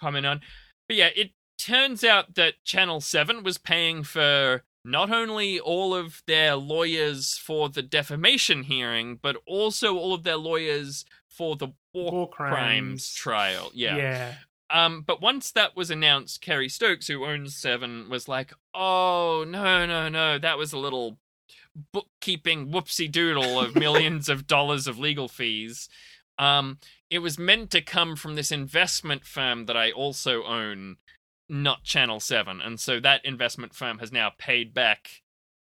S3: comment on. But yeah, it turns out that Channel 7 was paying for not only all of their lawyers for the defamation hearing, but also all of their lawyers for the war,
S1: War
S3: crimes.
S1: crimes.
S3: trial. Yeah.
S1: yeah.
S3: Um, but once that was announced, Kerry Stokes, who owns Seven, was like, "Oh no, no, no! That was a little bookkeeping whoopsie doodle of millions of dollars of legal fees. Um, it was meant to come from this investment firm that I also own, not Channel Seven, and so that investment firm has now paid back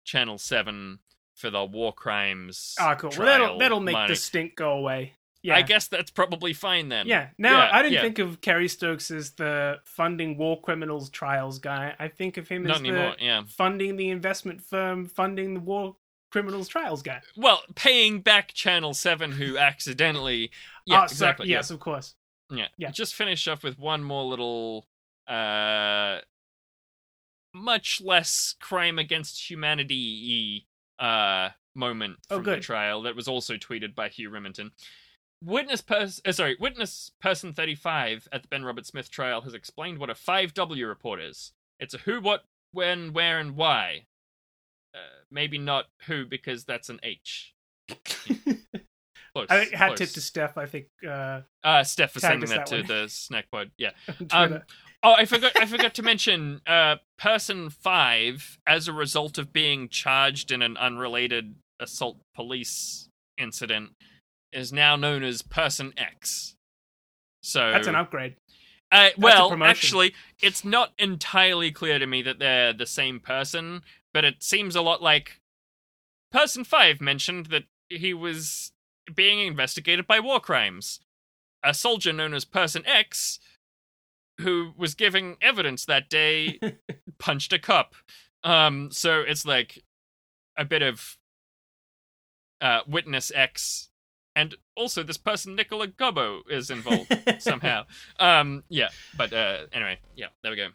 S3: Channel Seven for the war crimes.
S1: Ah, cool. Well, that'll that'll make
S3: money.
S1: the stink go away. Yeah.
S3: I guess that's probably fine then.
S1: Yeah. Now
S3: Yeah,
S1: I didn't
S3: yeah.
S1: think of Kerry Stokes as the funding war criminals trials guy. I think of him
S3: Not
S1: as
S3: anymore.
S1: the
S3: Yeah.
S1: funding the investment firm, funding the war criminals trials guy.
S3: Well, paying back Channel 7 who accidentally. Yeah,
S1: Ah,
S3: exactly.
S1: yes, of course.
S3: Yeah.
S1: Yeah.
S3: Just finish off with one more little uh much less crime against humanity uh moment
S1: Oh,
S3: from the trial that was also tweeted by Hugh Riminton. Witness person uh, sorry, witness person 35 at the Ben Roberts-Smith trial has explained what a 5W report is. It's a who, what, when, where and why. Uh, maybe not who because that's an H. Close,
S1: I think hat
S3: close.
S1: tip to Steph. I think uh,
S3: Uh, Steph
S1: Tagged
S3: sending that
S1: that
S3: to the snack pod. Yeah. Um. Oh, I forgot. I forgot to mention. Uh, person five, as a result of being charged in an unrelated assault police incident, is now known as Person X. So
S1: That's an upgrade.
S3: uh, well, actually, it's not entirely clear to me that they're the same person, but it seems a lot like Person 5 mentioned that he was being investigated by war crimes. A soldier known as Person X, who was giving evidence that day, punched a cup. Um, so it's like a bit of uh, Witness X, and also this person, Nicola Gobbo, is involved somehow. Um, yeah, but uh, anyway, yeah, there we go.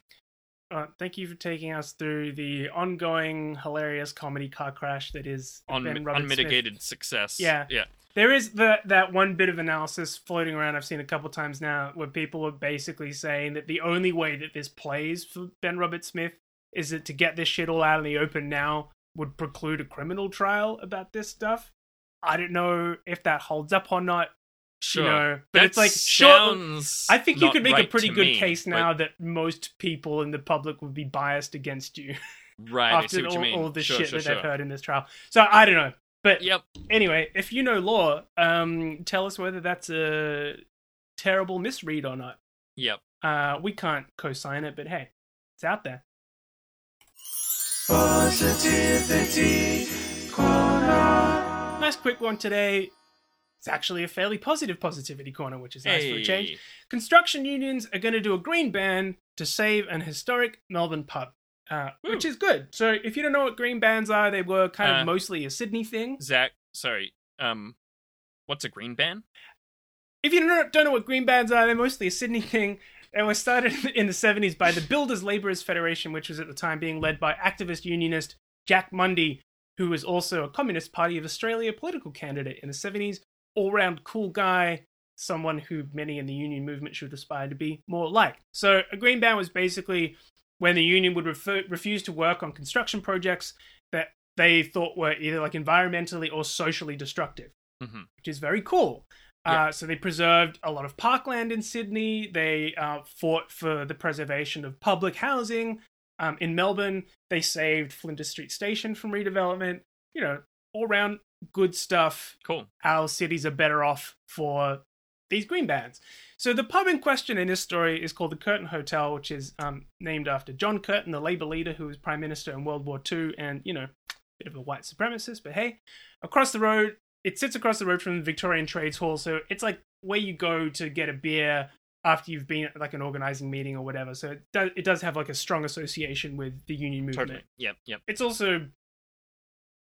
S1: Uh, thank you for taking us through the ongoing hilarious comedy car crash that is
S3: On
S1: Ben Roberts-Smith.
S3: unmitigated success.
S1: Yeah.
S3: yeah,
S1: There is the, that one bit of analysis floating around I've seen a couple times now where people are basically saying that the only way that this plays for Ben Roberts-Smith is that to get this shit all out in the open now would preclude a criminal trial about this stuff. I don't know if that holds up or not.
S3: Sure.
S1: You know, but
S3: That
S1: it's like sure.
S3: sounds
S1: I think you could make a pretty good
S3: me,
S1: case now that most people in the public would be biased against you
S3: Right,
S1: after all,
S3: mean.
S1: all the
S3: sure,
S1: shit
S3: sure,
S1: that they've heard in this trial. So I don't know. But
S3: Yep.
S1: anyway, if you know law, um, tell us whether that's a terrible misread or not.
S3: Yep.
S1: Uh, we can't co-sign it, but hey, it's out there. Positivity corner. Nice quick one today. It's actually a fairly positive positivity corner, which is nice for a change. Construction unions are going to do a green ban to save an historic Melbourne pub, uh, which is good. So if you don't know what green bands are, they were kind of
S3: Uh,
S1: mostly a Sydney thing.
S3: Zach, sorry. Um, what's a green band?
S1: If you don't know, don't know what green bands are, they're mostly a Sydney thing. They were started in the 70s by the Builders Labourers Federation, which was at the time being led by activist unionist Jack Mundey, who was also a Communist Party of Australia political candidate in the 70s. All round cool guy, someone who many in the union movement should aspire to be more like. So, a green band was basically when the union would refer- refuse to work on construction projects that they thought were either like environmentally or socially destructive,
S3: Mhm.
S1: which is very cool.
S3: Yeah.
S1: Uh, so they preserved a lot of parkland in Sydney. They uh, fought for the preservation of public housing. Um, in Melbourne, they saved Flinders Street Station from redevelopment. You know, all round good stuff.
S3: Cool.
S1: Our cities are better off for these green bands. So the pub in question in this story is called the Curtin Hotel, which is um, named after John Curtin, the Labour leader who was prime minister in World War II, and you know, a bit of a white supremacist. But hey, across the road, it sits across the road from the Victorian Trades Hall, so it's like where you go to get a beer after you've been at like an organizing meeting or whatever. So it does, it does have like a strong association with the union movement.
S3: Totally. Yep. Yep.
S1: It's also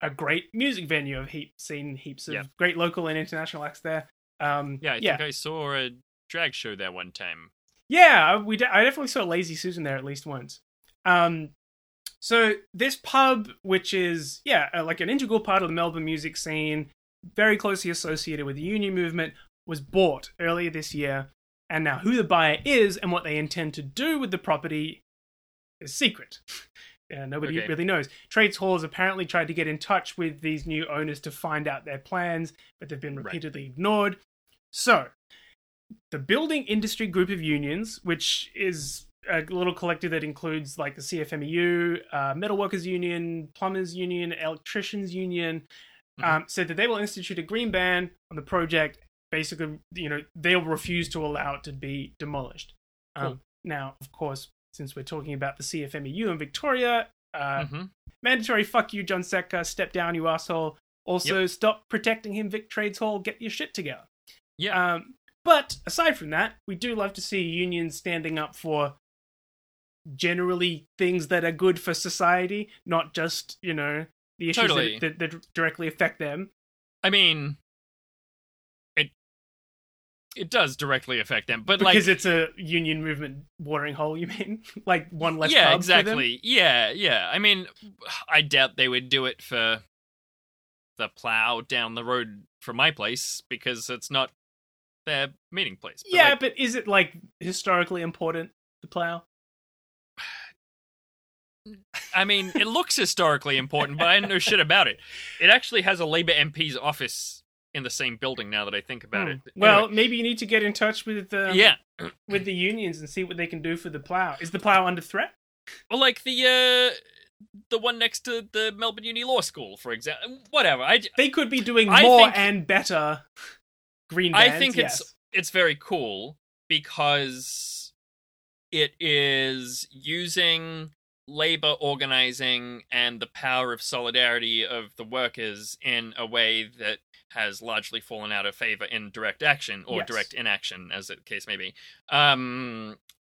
S1: a great music venue. I've heap, seen heaps of
S3: Yeah.
S1: great local and international acts there. Um,
S3: Yeah. I
S1: yeah,
S3: think I saw a drag show there one time.
S1: yeah. We de- I definitely saw Lazy Susan there at least once. Um, so this pub, which is yeah, uh, like an integral part of the Melbourne music scene, very closely associated with the union movement, was bought earlier this year, and now who the buyer is and what they intend to do with the property is secret. Yeah, nobody
S3: Okay.
S1: really knows. Trades Hall has apparently tried to get in touch with these new owners to find out their plans, but they've been
S3: Right.
S1: repeatedly ignored. So, the Building Industry Group of Unions, which is a little collective that includes like the CFMEU, uh, Metalworkers Union, Plumbers Union, Electricians Union, um, said that they will institute a green ban on the project. Basically, you know, they'll refuse to allow it to be demolished. Um,
S3: Cool.
S1: Now, of course, since we're talking about the CFMEU in Victoria, uh,
S3: hmm
S1: mandatory fuck you, John Setka, step down, you asshole. Also, stop protecting him, Vic Trades Hall, get your shit together.
S3: Yeah.
S1: Um, but aside from that, we do love to see unions standing up for generally things that are good for society, not just, you know, the issues
S3: Totally.
S1: that, that, that directly affect them.
S3: I mean, it it does directly affect them, but like
S1: Because it's a union movement watering hole, you mean? like one less
S3: yeah,
S1: pub for them?
S3: exactly. Yeah, yeah. I mean, I doubt they would do it for the plow down the road from my place because it's not their meeting place. But,
S1: Yeah,
S3: like,
S1: but is it like historically important, the plow?
S3: I mean, it looks historically important, but I don't know shit about it. It actually has a Labour MP's office in the same building. Now that I think about
S1: Hmm.
S3: it.
S1: Well,
S3: Anyway,
S1: maybe you need to get in touch with um,
S3: yeah.
S1: with the unions and see what they can do for the plow. Is the plow under threat?
S3: Well, like the uh, the one next to the Melbourne Uni Law School, for example. Whatever. I,
S1: They could be doing
S3: I
S1: more
S3: think-
S1: and better green
S3: I think
S1: yes.
S3: it's it's very cool because it is using labor organizing and the power of solidarity of the workers in a way that has largely fallen out of favor in direct action or
S1: Yes.
S3: direct inaction as the case may be um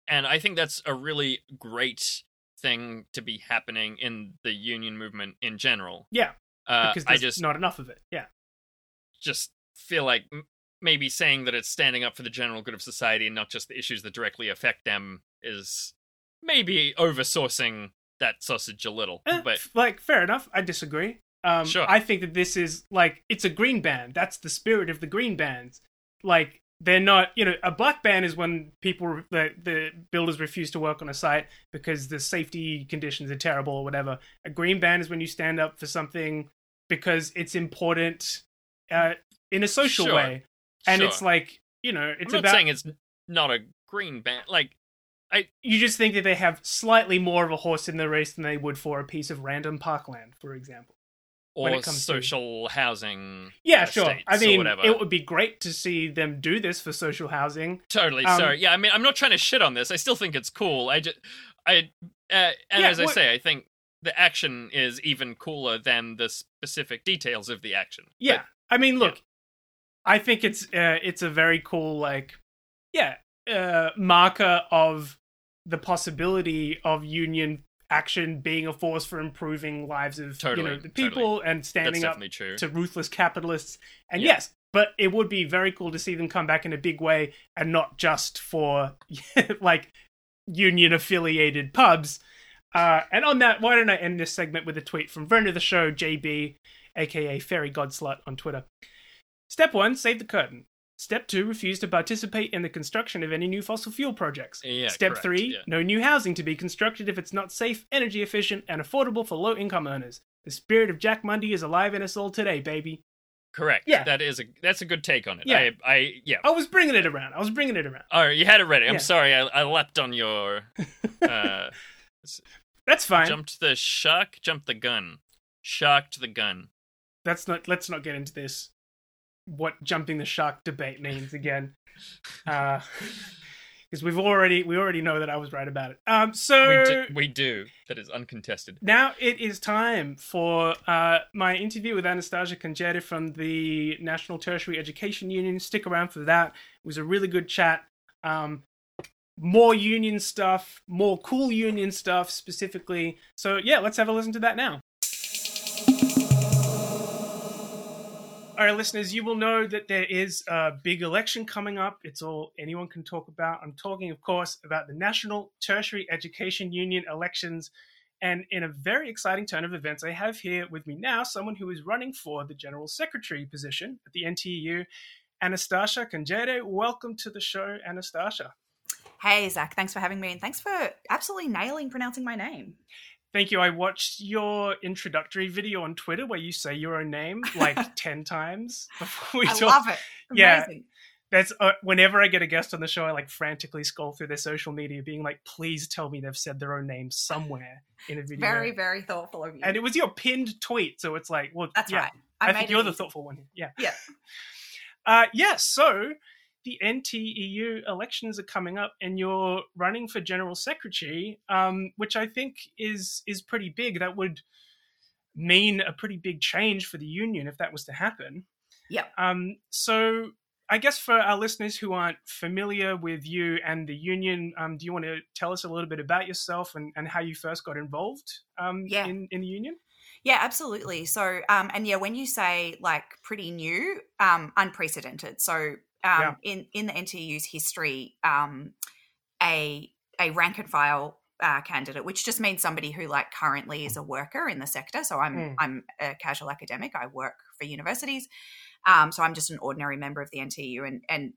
S3: and i think that's a really great thing to be happening in the union movement in general
S1: yeah,
S3: uh,
S1: because
S3: i
S1: there's
S3: just
S1: not enough of it. Yeah,
S3: just feel like maybe saying that it's standing up for the general good of society and not just the issues that directly affect them is maybe oversourcing that sausage a little.
S1: Eh,
S3: But
S1: like fair enough. I disagree. Um,
S3: Sure.
S1: I think that this is like it's a green band. That's the spirit of the green bands. Like they're not you know a black ban is when people the, the builders refuse to work on a site because the safety conditions are terrible or whatever a green ban is when you stand up for something because it's important uh, in a social
S3: Sure.
S1: way and
S3: Sure.
S1: it's like you know it's
S3: I'm not
S1: about
S3: saying it's not a green ban. Like, I
S1: you just think that they have slightly more of a horse in the race than they would for a piece of random parkland for example when
S3: or
S1: it comes to-
S3: social housing.
S1: yeah sure i mean it would be great to see them do this for social housing
S3: Totally.
S1: Um,
S3: sorry. Yeah, I mean, I'm not trying to shit on this. I still think it's cool. I just, I, uh, and
S1: Yeah,
S3: as I
S1: what-
S3: say, I think the action is even cooler than the specific details of the action.
S1: Yeah, I mean, look, I think it's uh, it's a very cool like, yeah, uh, marker of the possibility of union action being a force for improving lives of
S3: Totally,
S1: you know the people and standing up
S3: true.
S1: to ruthless capitalists. And
S3: Yeah.
S1: yes, but it would be very cool to see them come back in a big way and not just for like union affiliated pubs. Uh, and on that, why don't I end this segment with a tweet from friend of the show, JB, aka Fairy Godslut on Twitter. Step one, save the Curtin. Step two, refuse to participate in the construction of any new fossil fuel projects.
S3: Yeah,
S1: Step
S3: correct,
S1: three,
S3: yeah.
S1: no new housing to be constructed if it's not safe, energy efficient, and affordable for low income earners. The spirit of Jack Mundey is alive in us all today, baby.
S3: Correct.
S1: Yeah.
S3: That is a that's a good take on it.
S1: Yeah.
S3: I, I yeah.
S1: I was bringing it around. I was bringing it around.
S3: Oh, you had it ready. I'm
S1: Yeah.
S3: sorry. I, I leapt on your uh,
S1: That's fine.
S3: jumped the shark, jumped the gun, sharked the gun.
S1: That's not. Let's not get into this. What jumping the shark debate means again, because we've already we already know that I was right about it. Um. So
S3: We do, we do. That is uncontested.
S1: now it is time for uh, my interview with Anastasia Kanjere from the National Tertiary Education Union. Stick around for that. It was a really good chat. Um, more union stuff, more cool union stuff specifically. So yeah, let's have a listen to that now. All right, listeners, you will know that there is a big election coming up. It's all anyone can talk about. I'm talking, of course, about the National Tertiary Education Union elections. And in a very exciting turn of events, I have here with me now someone who is running for the General Secretary position at the NTEU, Anastasia Kanjere. Welcome to the show, Anastasia.
S7: Hey, Zach, thanks for having me and thanks for absolutely nailing pronouncing my name.
S1: Thank you. I watched your introductory video on Twitter where you say your own name like 10 times before we
S7: I
S1: talk.
S7: love it.
S1: Yeah.
S7: Amazing.
S1: That's uh, whenever I get a guest on the show, I like frantically scroll through their social media, being like, "Please tell me they've said their own name somewhere in a video."
S7: Very, very thoughtful of you.
S1: and it was your pinned tweet, so it's like, well,
S7: That's
S1: yeah,
S7: right.
S1: I,
S7: I,
S1: think you're
S7: it
S1: the thoughtful one. here. Yeah.
S7: Yeah.
S1: Uh, yeah. So the NTEU elections are coming up, and you're running for general secretary, um, which I think is is pretty big. That would mean a pretty big change for the union if that was to happen.
S7: Yep.
S1: Um, so I guess for our listeners who aren't familiar with you and the union, um, do you want to tell us a little bit about yourself and, and how you first got involved um,
S7: Yeah.
S1: in, in the union?
S7: Yeah, absolutely. So, um, and yeah, when you say like pretty new, um, unprecedented. So,
S1: Yeah.
S7: in in the NTEU's history, um, a a rank and file uh, candidate, which just means somebody who like currently is a worker in the sector. So I'm
S1: Mm.
S7: I'm a casual academic. I work for universities. Um, so I'm just an ordinary member of the NTEU, and and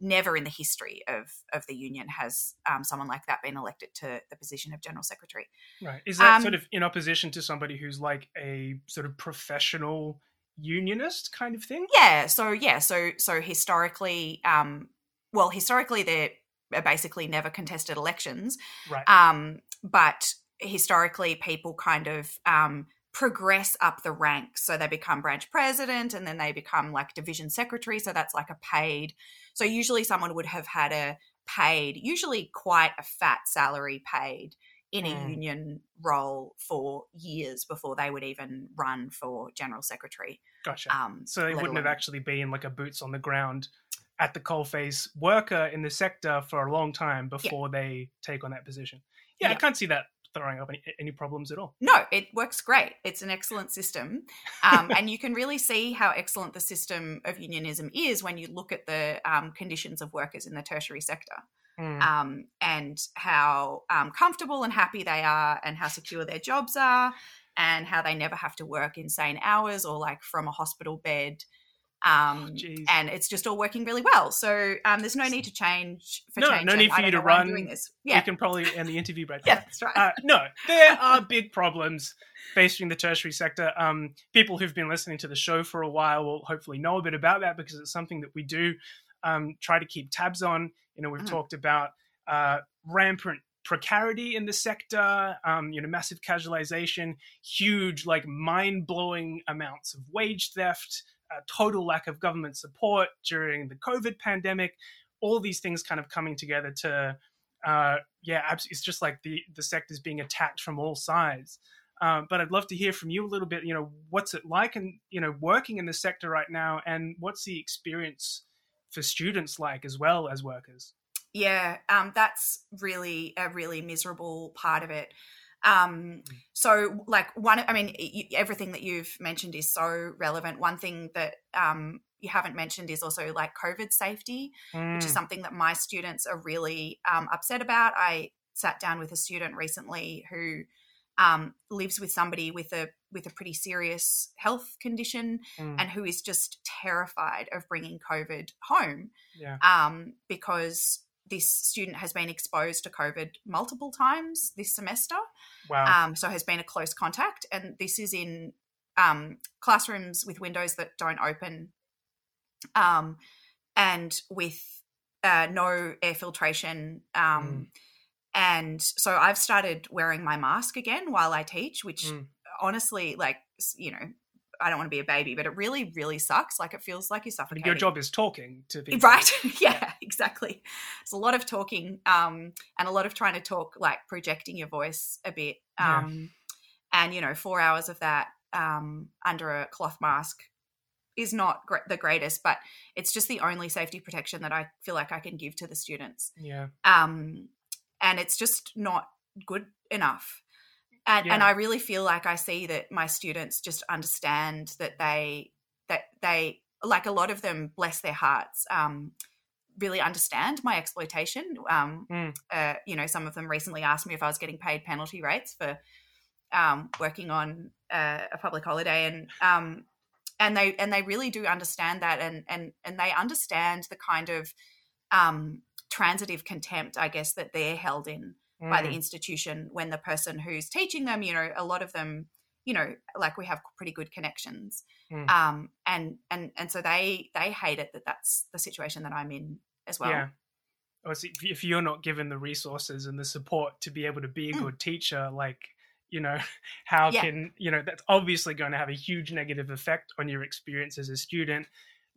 S7: never in the history of of the union has um, someone like that been elected to the position of general secretary.
S1: Right. Is that
S7: Um,
S1: sort of in opposition to somebody who's like a sort of professional unionist kind of thing?
S7: Yeah. So yeah. So so historically, um, well, historically they're basically never contested elections.
S1: Right.
S7: Um, but historically, people kind of um, progress up the ranks. So they become branch president, and then they become like division secretary. So that's like a paid. So usually, someone would have had a paid, usually quite a fat salary paid in a
S1: Mm.
S7: union role for years before they would even run for general secretary.
S1: Gotcha.
S7: Um,
S1: so they wouldn't have actually been like a boots on the ground at the coalface worker in the sector for a long time before they take on that position. Yeah, I can't see that throwing up any, any problems at all.
S7: No, it works great. It's an excellent system. Um, and you can really see how excellent the system of unionism is when you look at the um, conditions of workers in the tertiary sector
S1: Mm.
S7: um, and how um, comfortable and happy they are, and how secure their jobs are, and how they never have to work insane hours or like from a hospital bed Um,
S1: Jeez.
S7: and it's just all working really well. So um, there's no need to change for
S1: No,
S7: change.
S1: no need for you to
S7: know why I'm
S1: run.
S7: doing this. Yeah,
S1: can probably end the interview right
S7: yeah, that's right.
S1: Uh, no, there are big problems facing the tertiary sector. Um, people who've been listening to the show for a while will hopefully know a bit about that because it's something that we do um, try to keep tabs on. You know, we've
S7: Mhm.
S1: talked about uh, rampant precarity in the sector, um, you know, massive casualization, huge, like mind blowing amounts of wage theft, uh, total lack of government support during the COVID pandemic. All these things kind of coming together to, uh, yeah, it's just like the the sector's being attacked from all sides. Um, but I'd love to hear from you a little bit. You know, what's it like, and you know, working in the sector right now, and what's the experience for students like as well as workers?
S7: Yeah, um, that's really a really miserable part of it. Um, so, like one, I mean, you, everything that you've mentioned is so relevant. One thing that um, you haven't mentioned is also like COVID safety, which is
S1: Mm,
S7: something that my students are really um, upset about. I sat down with a student recently who um, lives with somebody with a with a pretty serious health condition
S1: mm,
S7: and who is just terrified of bringing COVID home
S1: yeah,
S7: um, because this student has been exposed to COVID multiple times this semester,
S1: wow,
S7: um, so has been a close contact, and this is in um, classrooms with windows that don't open, um, and with uh, no air filtration. Um, And so I've started wearing my mask again while I teach, which
S1: Mm.
S7: honestly, like you know, I don't want to be a baby, but it really, really sucks. Like it feels like you're suffocating.
S1: your job is talking to people,
S7: Right. yeah, exactly. It's a lot of talking um, and a lot of trying to talk, like projecting your voice a bit.
S1: Yeah.
S7: Um, And, you know, four hours of that um, under a cloth mask is not gr- the greatest, but it's just the only safety protection that I feel like I can give to the students.
S1: Yeah,
S7: Um, and it's just not good enough. And, and I really feel like I see that my students just understand that they that they like a lot of them bless their hearts um, really understand my exploitation um,
S1: Mm.
S7: uh, you know some of them recently asked me if i was getting paid penalty rates for um, working on uh, a public holiday and um, and they and they really do understand that and and and they understand the kind of um, transitive contempt i guess that they're held in by the
S1: Mm,
S7: institution when the person who's teaching them you know a lot of them you know like we have pretty good connections
S1: Mm.
S7: um and and and so they they hate it that that's the situation that i'm in as well
S1: yeah. Or if- you're not given the resources and the support to be able to be a
S7: Mm.
S1: good teacher, like you know, how
S7: Yeah.
S1: can you know that's obviously going to have a huge negative effect on your experience as a student.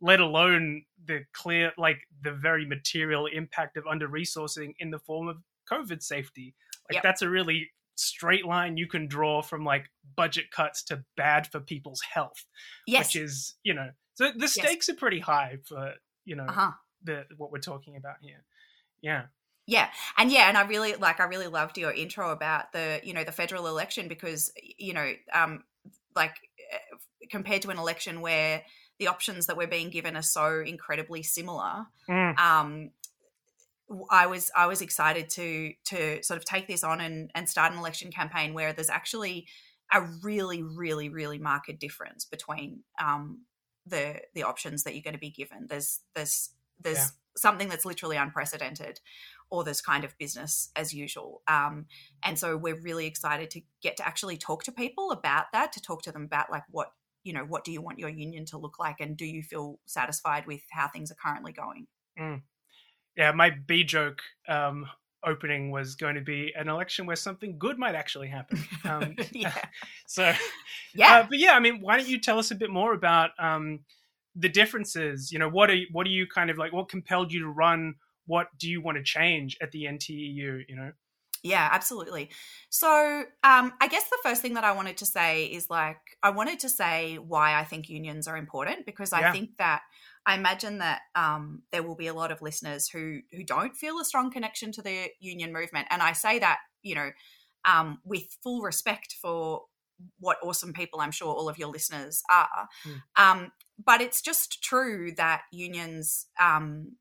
S1: Let alone the clear, like the very material impact of under resourcing in the form of COVID safety. Like
S7: Yep.
S1: that's a really straight line you can draw from like budget cuts to bad for people's health,
S7: yes
S1: which is you know, so the stakes are pretty high for you know
S7: uh-huh
S1: the what we're talking about here. Yeah.
S7: Yeah, and yeah, and I really like I really loved your intro about the you know the federal election because you know um like eh, compared to an election where the options that we're being given are so incredibly similar.
S1: Mm.
S7: Um, I was I was excited to to sort of take this on and and start an election campaign where there's actually a really really really marked difference between um the the options that you're going to be given. There's there's there's
S1: Yeah.
S7: something that's literally unprecedented or there's kind of business as usual. Um, and so we're really excited to get to actually talk to people about that, to talk to them about like what, you know, what do you want your union to look like and do you feel satisfied with how things are currently going?
S1: Yeah, my B joke um, opening was going to be an election where something good might actually happen. Um,
S7: yeah.
S1: so,
S7: Yeah.
S1: uh, but yeah, I mean, why don't you tell us a bit more about um, the differences? You know, what are you, what are you kind of like? What compelled you to run? What do you want to change at the NTEU? You know,
S7: Yeah, absolutely. So, um, I guess the first thing that I wanted to say is like, I wanted to say why I think unions are important because I
S1: Yeah.
S7: think that I imagine that um, there will be a lot of listeners who who don't feel a strong connection to the union movement, and I say that you know um, with full respect for what awesome people I'm sure all of your listeners are.
S1: Mm.
S7: Um, but it's just true that unions um,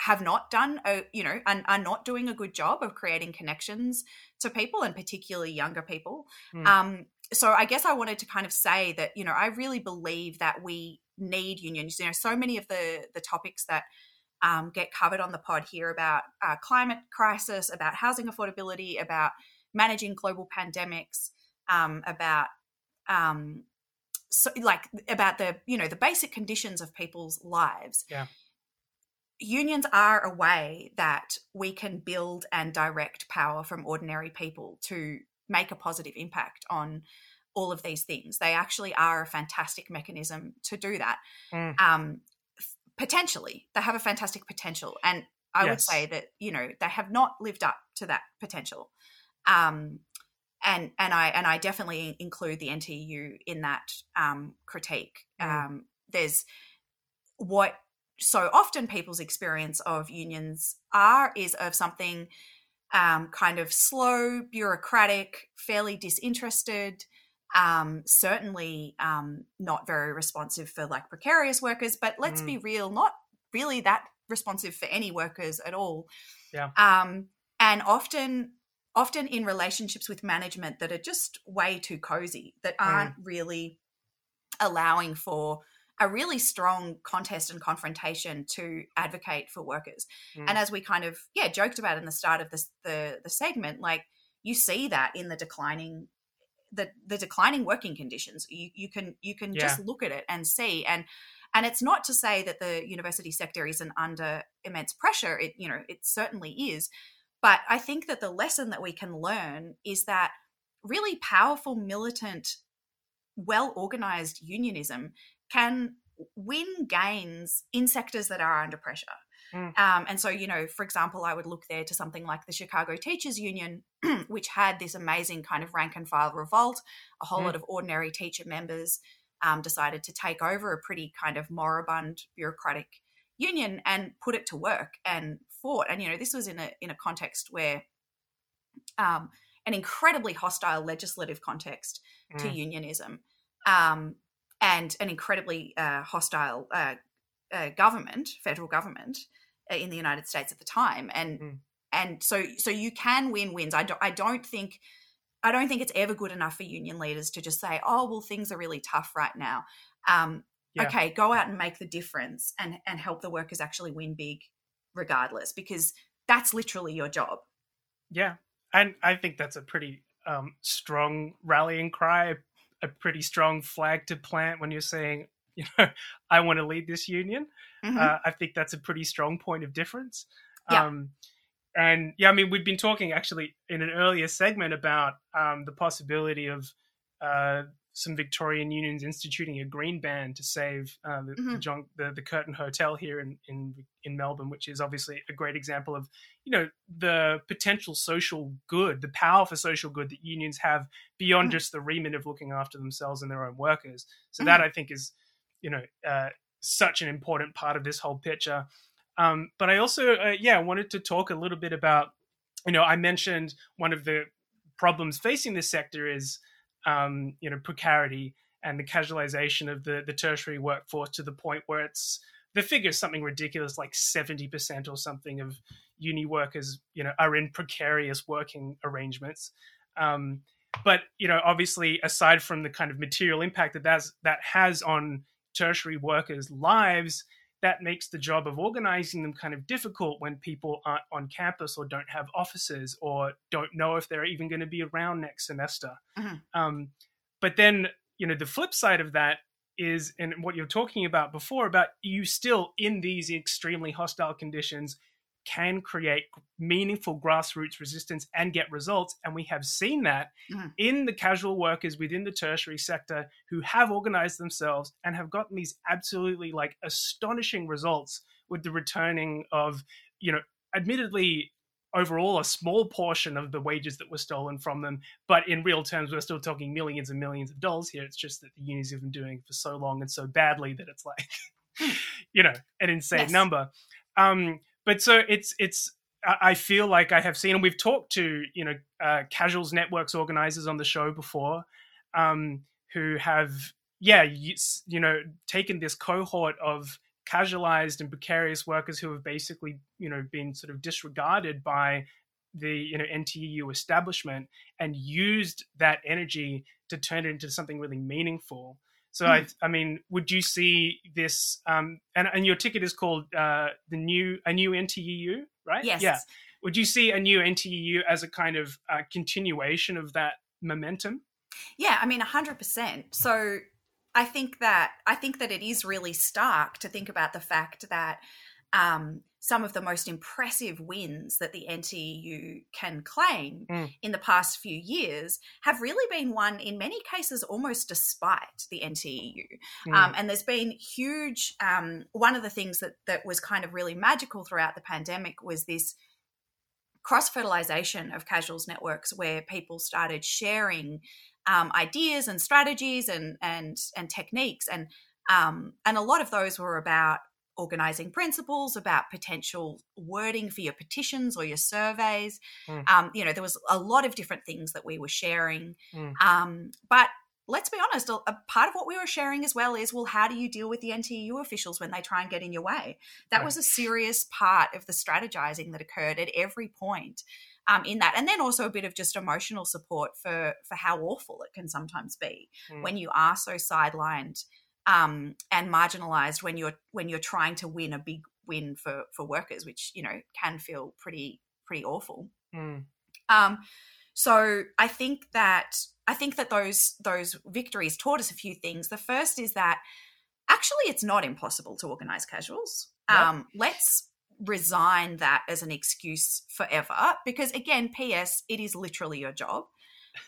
S7: have not done a you know and are not doing a good job of creating connections to people and particularly younger people
S1: Mm.
S7: um so I guess I wanted to kind of say that you know I really believe that we need unions. You know, so many of the the topics that um, get covered on the pod here about uh, climate crisis, about housing affordability, about managing global pandemics, um, about um, so like about the you know the basic conditions of people's lives.
S1: Yeah.
S7: Unions are a way that we can build and direct power from ordinary people to make a positive impact on all of these things. They actually are a fantastic mechanism to do that.
S1: Mm.
S7: Um, potentially, they have a fantastic potential, and I would say that you know they have not lived up to that potential. Um, and and I and I definitely include the NTEU in that um, critique.
S1: Mm.
S7: Um, there's what so often people's experience of unions are is of something um, kind of slow, bureaucratic, fairly disinterested, um, certainly um, not very responsive for like precarious workers. But let's
S1: Mm.
S7: be real, not really that responsive for any workers at all.
S1: Yeah.
S7: Um, and often, often in relationships with management that are just way too cozy, that aren't really allowing for a really strong contest and confrontation to advocate for workers.
S1: Mm.
S7: And as we kind of yeah joked about in the start of this the the segment, like you see that in the declining the the declining working conditions. You you can you can just look at it and see and and it's not to say that the university sector isn't under immense pressure. It you know it certainly is, but I think that the lesson that we can learn is that really powerful militant well organized unionism can win gains in sectors that are under pressure.
S1: Mm.
S7: Um, and so, you know, for example, I would look there to something like the Chicago Teachers Union, which had this amazing kind of rank and file revolt. A whole
S1: Mm.
S7: lot of ordinary teacher members um, decided to take over a pretty kind of moribund bureaucratic union and put it to work and fought. And you know, this was in a in a context where um, an incredibly hostile legislative context to
S1: Mm.
S7: unionism, um, and an incredibly uh, hostile uh, uh, government, federal government uh, in the United States at the time, and
S1: Mm.
S7: and so so you can win wins. I don't I don't think. I don't think it's ever good enough for union leaders to just say, "Oh, well, things are really tough right now." Um,
S1: Yeah.
S7: Okay, go out and make the difference and and help the workers actually win big, regardless, because that's literally your job.
S1: Yeah, and I think that's a pretty um, strong rallying cry, a pretty strong flag to plant when you're saying, you know, I want to lead this union.
S7: Mhm.
S1: Uh, I think that's a pretty strong point of difference.
S7: Yeah.
S1: Um, and yeah, I mean, we've been talking actually in an earlier segment about um, the possibility of uh, some Victorian unions instituting a green ban to save uh, the, the,
S7: Mhm.
S1: John, the the Curtin Hotel here in, in in Melbourne, which is obviously a great example of you know the potential social good, the power for social good that unions have beyond
S7: Mhm.
S1: just the remit of looking after themselves and their own workers. So
S7: Mhm.
S1: that I think is you know uh, such an important part of this whole picture. Um, but I also uh, yeah wanted to talk a little bit about you know I mentioned one of the problems facing this sector is um, you know precarity and the casualization of the the tertiary workforce to the point where it's the figure is something ridiculous like 70% or something of uni workers you know are in precarious working arrangements. Um, but you know obviously aside from the kind of material impact that that's, that has on tertiary workers lives that makes the job of organizing them kind of difficult when people aren't on campus or don't have offices or don't know if they're even going to be around next semester.
S7: Mhm.
S1: Um, but then, you know, the flip side of that is, and what you're talking about before, about you still in these extremely hostile conditions can create meaningful grassroots resistance and get results. And we have seen that
S7: Mhm.
S1: in the casual workers within the tertiary sector who have organized themselves and have gotten these absolutely like astonishing results with the returning of, you know, admittedly overall a small portion of the wages that were stolen from them. But in real terms, we're still talking millions and millions of dollars here. It's just that the unions have been doing for so long and so badly that it's like, you know, an insane
S7: Yes.
S1: number. Um, but so it's it's I feel like I have seen, and we've talked to you know uh, casuals networks organizers on the show before, um, who have yeah you, you know taken this cohort of casualized and precarious workers who have basically you know been sort of disregarded by the you know NTEU establishment and used that energy to turn it into something really meaningful. So I, I mean, would you see this? Um, and and your ticket is called uh, the new a new NTEU, right?
S7: Yes.
S1: Yeah. Would you see a new NTEU as a kind of uh, continuation of that momentum?
S7: Yeah, I mean, hundred percent. So I think that I think that it is really stark to think about the fact that um, some of the most impressive wins that the NTEU can claim
S1: Mm.
S7: in the past few years have really been won in many cases almost despite the NTEU.
S1: Mm.
S7: Um, and there's been huge. Um, one of the things that that was kind of really magical throughout the pandemic was this cross fertilization of casuals networks, where people started sharing um, ideas and strategies and and and techniques, and um, and a lot of those were about organizing principles, about potential wording for your petitions or your surveys.
S1: Mm.
S7: Um, you know, there was a lot of different things that we were sharing,
S1: Mm.
S7: um, but let's be honest, a, a part of what we were sharing as well is, well, how do you deal with the NTEU officials when they try and get in your way? That
S1: Right.
S7: was a serious part of the strategizing that occurred at every point um, in that, and then also a bit of just emotional support for for how awful it can sometimes be
S1: Mm.
S7: when you are so sidelined um, and marginalized when you're when you're trying to win a big win for for workers, which you know can feel pretty pretty awful.
S1: Mm.
S7: Um, so I think that I think that those those victories taught us a few things. The first is that actually it's not impossible to organize casuals.
S1: Yep.
S7: Um, let's resign that as an excuse forever because again, P.S. It is literally your job.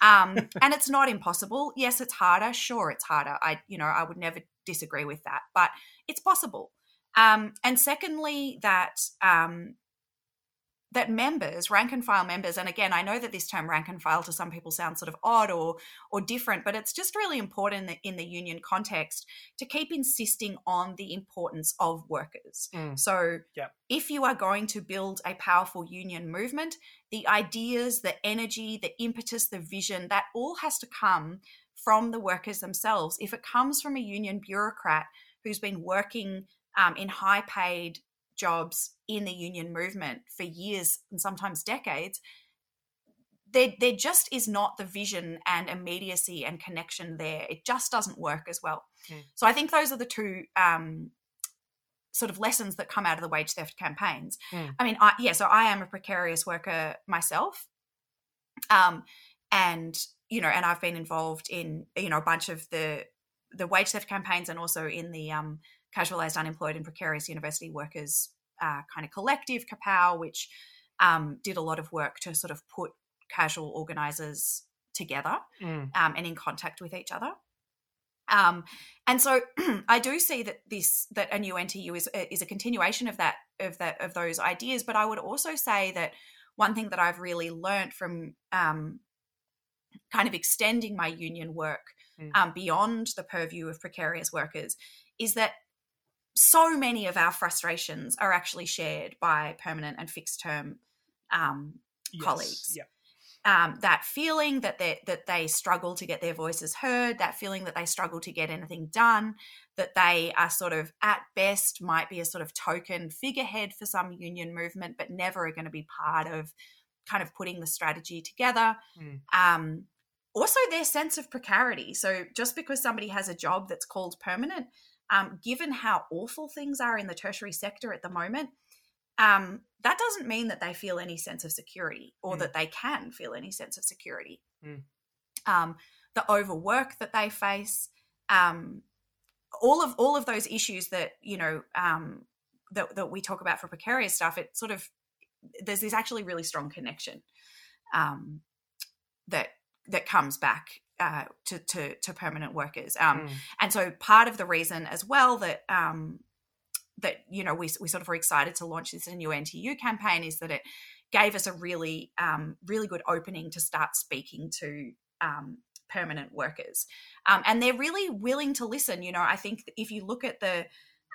S7: Um, and it's not impossible. Yes, it's harder. Sure, it's harder. I, you know, I would never disagree with that, but it's possible. Um, and secondly, that um, that members, rank and file members, and again, I know that this term rank and file to some people sounds sort of odd or or different, but it's just really important in the, in the union context to keep insisting on the importance of workers.
S1: Mm.
S7: So,
S1: Yep.
S7: if you are going to build a powerful union movement, the ideas, the energy, the impetus, the vision, that all has to come from the workers themselves. If it comes from a union bureaucrat who's been working um, in high paid jobs in the union movement for years and sometimes decades, there, there just is not the vision and immediacy and connection there. It just doesn't work as well.
S1: Mm.
S7: So I think those are the two um, sort of lessons that come out of the wage theft campaigns.
S1: Mm.
S7: I mean, I, yeah, so I am a precarious worker myself. Um, and, you know, and I've been involved in, you know, a bunch of the, the wage theft campaigns and also in the um, casualized unemployed and precarious university workers uh, kind of collective, Kapow, which um, did a lot of work to sort of put casual organizers together
S1: Mm.
S7: um, and in contact with each other. Um, and so I do see that this that a new NTEU is is a continuation of that of that of those ideas. But I would also say that one thing that I've really learnt from um, kind of extending my union work
S1: Mm.
S7: um, beyond the purview of precarious workers is that so many of our frustrations are actually shared by permanent and fixed term um,
S1: Yes.
S7: colleagues.
S1: Yeah.
S7: um, that feeling that they that they struggle to get their voices heard, that feeling that they struggle to get anything done, that they are sort of at best might be a sort of token figurehead for some union movement, but never are going to be part of kind of putting the strategy together.
S1: Mm.
S7: Um, also, their sense of precarity. So just because somebody has a job that's called permanent, um, given how awful things are in the tertiary sector at the moment, um, that doesn't mean that they feel any sense of security or
S1: Mm.
S7: that they can feel any sense of security.
S1: Mm.
S7: Um, the overwork that they face, um, all of all of those issues that you know um, that that we talk about for precarious stuff. It sort of there's this actually really strong connection um, that that comes back uh, to, to to permanent workers. Um,
S1: Mm.
S7: and so part of the reason as well that um, that you know we, we sort of were excited to launch this new NTEU campaign is that it gave us a really um, really good opening to start speaking to um, permanent workers, um, and they're really willing to listen. You know, I think if you look at the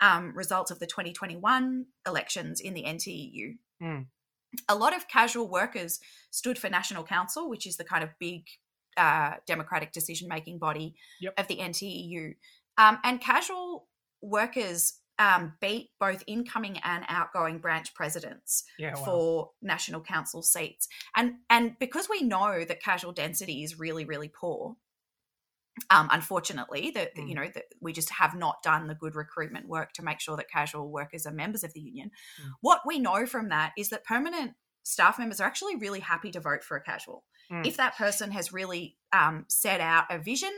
S7: um, results of the 2021 elections in the NTEU,
S1: Mm.
S7: a lot of casual workers stood for National Council, which is the kind of big uh, democratic decision making body
S1: Yep.
S7: of the NTEU. Um, and casual workers um, beat both incoming and outgoing branch presidents
S1: Yeah, wow.
S7: for national council seats. And and because we know that casual density is really really poor, um, unfortunately, that that, you know that we just have not done the good recruitment work to make sure that casual workers are members of the union.
S1: Mm.
S7: What we know from that is that permanent staff members are actually really happy to vote for a casual
S1: Mm.
S7: if that person has really um, set out a vision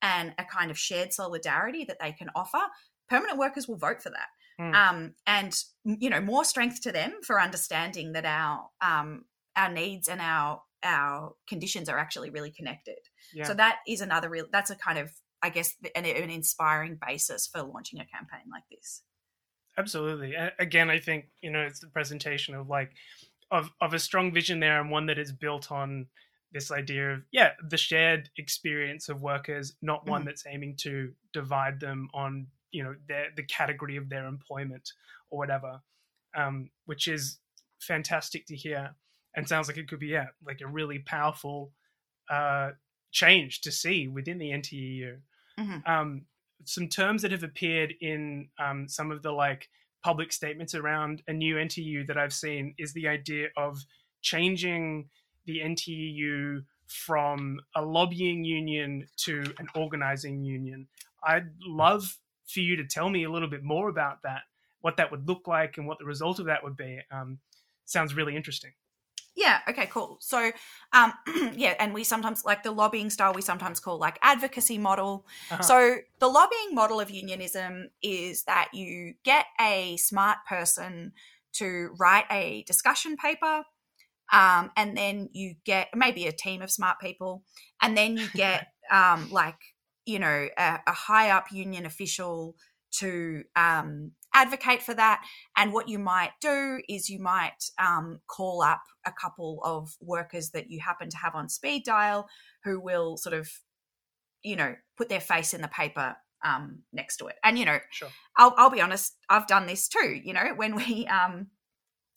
S7: and a kind of shared solidarity that they can offer. Permanent workers will vote for that.
S1: Mm.
S7: Um, and you know more strength to them for understanding that our um, our needs and our our conditions are actually really connected.
S1: Yeah.
S7: So that is another real. That's a kind of I guess an, an inspiring basis for launching a campaign like this.
S1: Absolutely. Again, I think you know it's the presentation of like of of a strong vision there, and one that is built on this idea of yeah the shared experience of workers, not one
S7: Mhm.
S1: that's aiming to divide them on you know their the category of their employment or whatever, um, which is fantastic to hear, and sounds like it could be yeah like a really powerful uh, change to see within the NTEU
S7: Mhm.
S1: um, some terms that have appeared in um, some of the like public statements around a new NTEU that I've seen is the idea of changing the NTEU from a lobbying union to an organizing union. I'd love for you to tell me a little bit more about that, what that would look like, and what the result of that would be. Um, sounds really interesting.
S7: Yeah. Okay. Cool. So, um, yeah, and we sometimes like the lobbying style. We sometimes call like advocacy model.
S1: Uh-huh.
S7: So the lobbying model of unionism is that you get a smart person to write a discussion paper, um, and then you get maybe a team of smart people, and then you get um, like you know a, a high up union official to um, advocate for that. And what you might do is you might um, call up a couple of workers that you happen to have on speed dial who will sort of, you know, put their face in the paper um, next to it. And, you know,
S1: Sure.
S7: I'll, I'll be honest, I've done this too. You know, when we, um,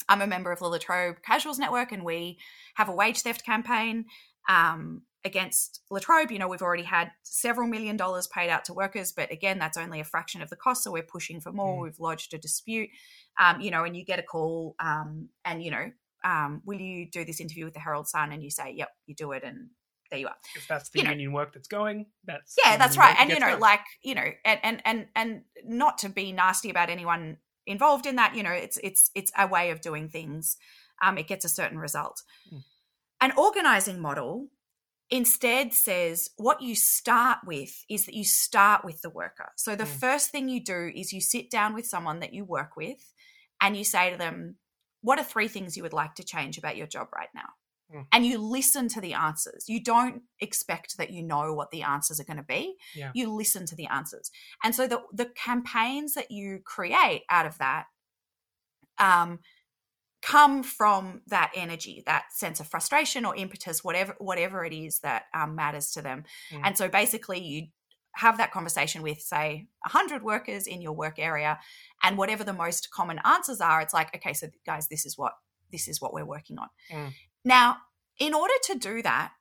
S7: I'm a member of the La Trobe Casuals Network and we have a wage theft campaign. Um, against La Trobe. You know, we've already had several million dollars paid out to workers, but again, that's only a fraction of the cost. So we're pushing for more.
S1: Mm.
S7: We've lodged a dispute, um, you know, and you get a call, um, and you know, um, will you do this interview with the Herald Sun? And you say, yep, you do it, and there you are.
S1: If that's the
S7: You know.
S1: union work that's going, that's
S7: Yeah, that's right. And you know,
S1: done.
S7: like you know, and and and and not to be nasty about anyone involved in that. You know, it's it's it's a way of doing things. Um, it gets a certain result.
S1: Mm.
S7: An organizing model instead says what you start with is that you start with the worker. So the
S1: Mm.
S7: first thing you do is you sit down with someone that you work with and you say to them, What are three things you would like to change about your job right now?
S1: Mm.
S7: And you listen to the answers. You don't expect that you know what the answers are going to be.
S1: Yeah.
S7: You listen to the answers. And so the, the campaigns that you create out of that um, come from that energy, that sense of frustration or impetus, whatever whatever it is that um, matters to them.
S1: Mm.
S7: And so basically, you have that conversation with, say, 100 workers in your work area, and whatever the most common answers are, it's like, okay, so guys, this is what this is what we're working on.
S1: Mm.
S7: Now, in order to do that,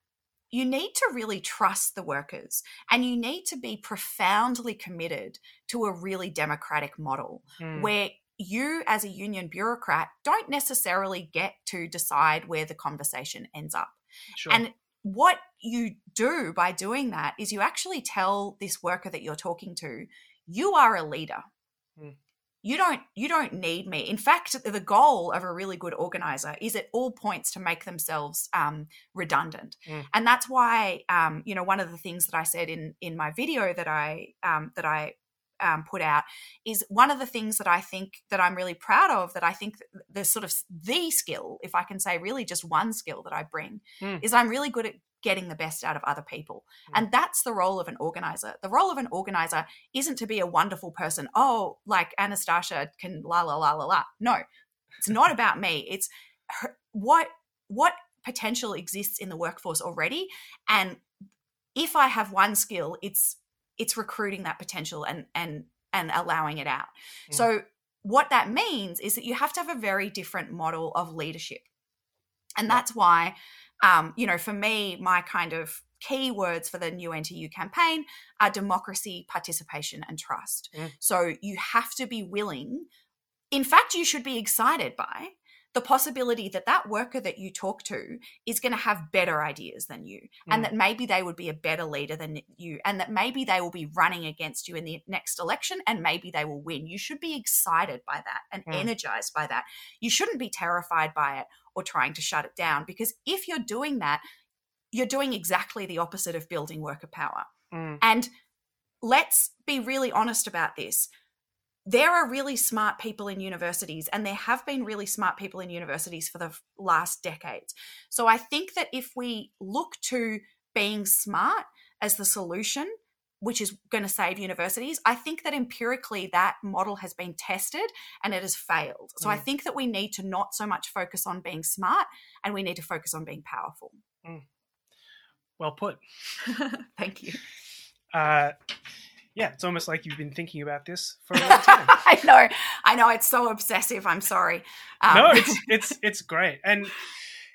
S7: you need to really trust the workers and you need to be profoundly committed to a really democratic model
S1: Mm.
S7: where you as a union bureaucrat don't necessarily get to decide where the conversation ends up.
S1: Sure.
S7: And what you do by doing that is you actually tell this worker that you're talking to, you are a leader.
S1: Hmm.
S7: You don't you don't need me. In fact, the goal of a really good organizer is at all points to make themselves um, redundant,
S1: Hmm.
S7: and that's why um, you know one of the things that I said in in my video that I um, that I um, put out is one of the things that I think that I'm really proud of. That I think the sort of the skill, if I can say really just one skill that I bring,
S1: Hmm.
S7: is I'm really good at getting the best out of other people. And that's the role of an organizer. The role of an organizer isn't to be a wonderful person. Oh, like Anastasia can la la la la la. No, it's not about me. It's her, what what potential exists in the workforce already, and if I have one skill, it's it's recruiting that potential and and and allowing it out. So what that means is that you have to have a very different model of leadership. And that's why um, you know, for me, my kind of key words for the new NTEU campaign are democracy, participation, and trust. So you have to be willing. In fact, you should be excited by the possibility that that worker that you talk to is going to have better ideas than you and
S1: Mm.
S7: that maybe they would be a better leader than you and that maybe they will be running against you in the next election and maybe they will win you should be excited by that and
S1: Mm.
S7: energized by that you shouldn't be terrified by it or trying to shut it down because if you're doing that you're doing exactly the opposite of building worker power
S1: Mm.
S7: and let's be really honest about this. There are really smart people in universities, and there have been really smart people in universities for the last decades. So I think that if we look to being smart as the solution, which is going to save universities, I think that empirically that model has been tested and it has failed. So I
S1: Mm.
S7: think that we need to not so much focus on being smart and we need to focus on being powerful.
S1: Well put.
S7: Thank you.
S1: Uh, yeah, it's almost like you've been thinking about this for a long time.
S7: I know, I know. It's so obsessive. I'm sorry. Um,
S1: no, it's it's it's great. And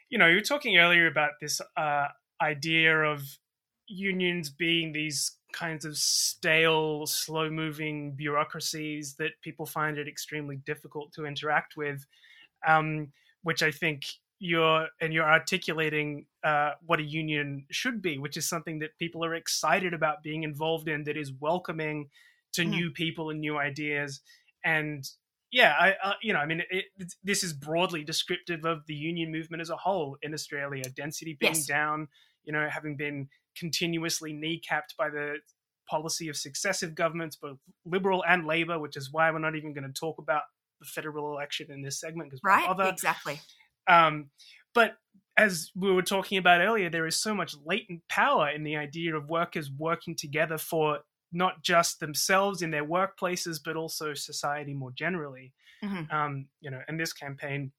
S1: you know, you were talking earlier about this uh, idea of unions being these kinds of stale, slow-moving bureaucracies that people find it extremely difficult to interact with. Um, which I think you're and you're articulating uh, what a union should be, which is something that people are excited about being involved in, that is welcoming to
S7: Mhm.
S1: new people and new ideas. And yeah, I uh, you know, I mean, it, it, this is broadly descriptive of the union movement as a whole in Australia. Density being
S7: Yes.
S1: down, you know, having been continuously kneecapped by the policy of successive governments, both Liberal and Labor, which is why we're not even going to talk about the federal election in this segment because
S7: right?
S1: other
S7: Exactly.
S1: Um, but as we were talking about earlier, there is so much latent power in the idea of workers working together for not just themselves in their workplaces, but also society more generally.
S7: Mhm.
S1: Um, you know, and this campaign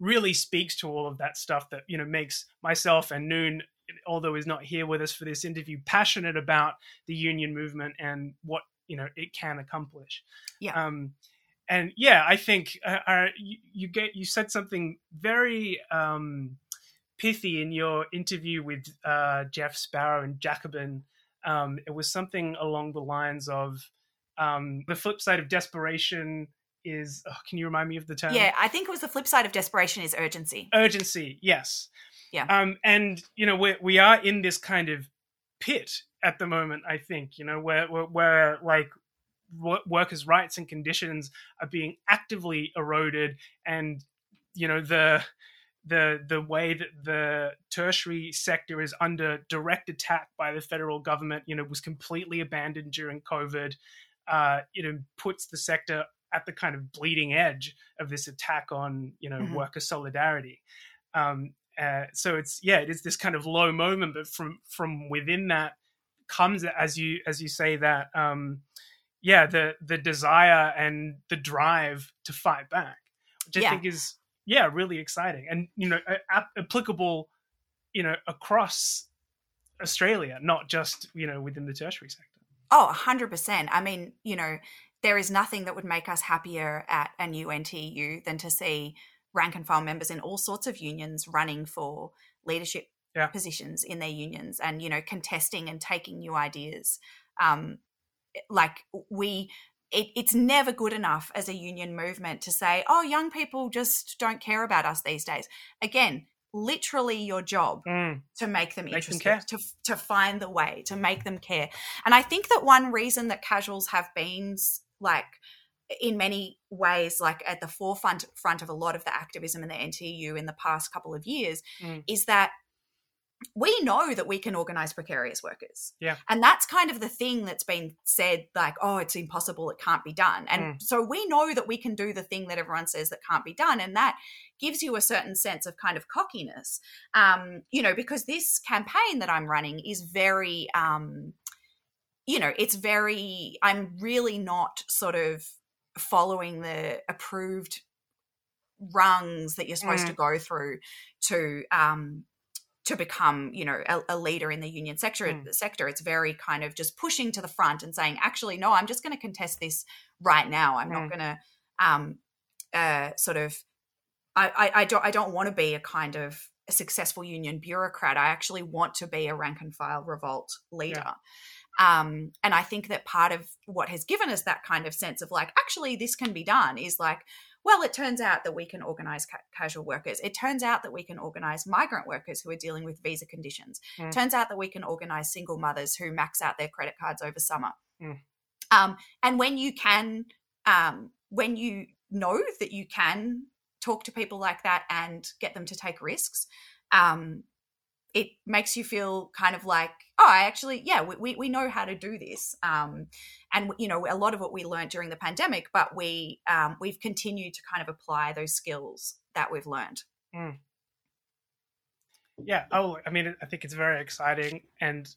S1: really speaks to all of that stuff that you know makes myself and Noon, although is not here with us for this interview, passionate about the union movement and what you know it can accomplish.
S7: Yeah.
S1: Um, and yeah, I think uh, uh, you, you get you said something very um, pithy in your interview with uh, Jeff Sparrow and Jacobin. Um, it was something along the lines of um, the flip side of desperation is. Oh, can you remind me of the term?
S7: Yeah, I think it was the flip side of desperation is urgency.
S1: urgency yes
S7: Yeah.
S1: um and you know we we are in this kind of pit at the moment i think you know where where, where like workers rights and conditions are being actively eroded and you know the the the way that the tertiary sector is under direct attack by the federal government you know was completely abandoned during covid uh you know puts the sector at the kind of bleeding edge of this attack on you know
S7: Mhm.
S1: worker solidarity um uh, so it's yeah it is this kind of low moment but from from within that comes as you as you say that um yeah the the desire and the drive to fight back which i
S7: Yeah.
S1: think is yeah really exciting and you know ap- applicable you know across australia not just you know within the tertiary sector
S7: Oh, 100%. I mean, you know, there is nothing that would make us happier at a new NTEU than to see rank and file members in all sorts of unions running for leadership
S1: Yeah.
S7: positions in their unions and, you know, contesting and taking new ideas. Um, like, we. It, it's never good enough as a union movement to say, oh, young people just don't care about us these days. Again, literally your job
S1: Mm,
S7: to make them
S1: Make them
S7: interested,
S1: care.
S7: to to find the way to make them care. And I think that one reason that casuals have been like in many ways like at the forefront front of a lot of the activism in the NTEU in the past couple of years
S1: Mm.
S7: is that we know that we can organize precarious workers.
S1: Yeah.
S7: And that's kind of the thing that's been said like, oh, it's impossible, it can't be done. And
S1: Mm.
S7: so we know that we can do the thing that everyone says that can't be done. And that gives you a certain sense of kind of cockiness. Um, you know, because this campaign that I'm running is very um, you know, it's very I'm really not sort of following the approved rungs that you're supposed
S1: Mm.
S7: to go through to um to become you know a, a leader in the union sector
S1: Mm.
S7: sector it's very kind of just pushing to the front and saying actually no i'm just going to contest this right now i'm not
S1: Mm.
S7: going to um uh sort of I, I i don't i don't want to be a kind of a successful union bureaucrat. I actually want to be a rank and file revolt leader. Um, and I think that part of what has given us that kind of sense of like, actually, this can be done is like, well, it turns out that we can organize ca- casual workers. It turns out that we can organize migrant workers who are dealing with visa conditions.
S1: Mm.
S7: Turns out that we can organize single mothers who max out their credit cards over summer.
S1: Mm.
S7: Um, and when you can, um, when you know that you can talk to people like that and get them to take risks, um, it makes you feel kind of like, oh, I actually, yeah, we, we, know how to do this. Um, and you know, a lot of what we learned during the pandemic, but we um, we've continued to kind of apply those skills that we've learned.
S1: Yeah. Oh, I mean, I think it's very exciting, and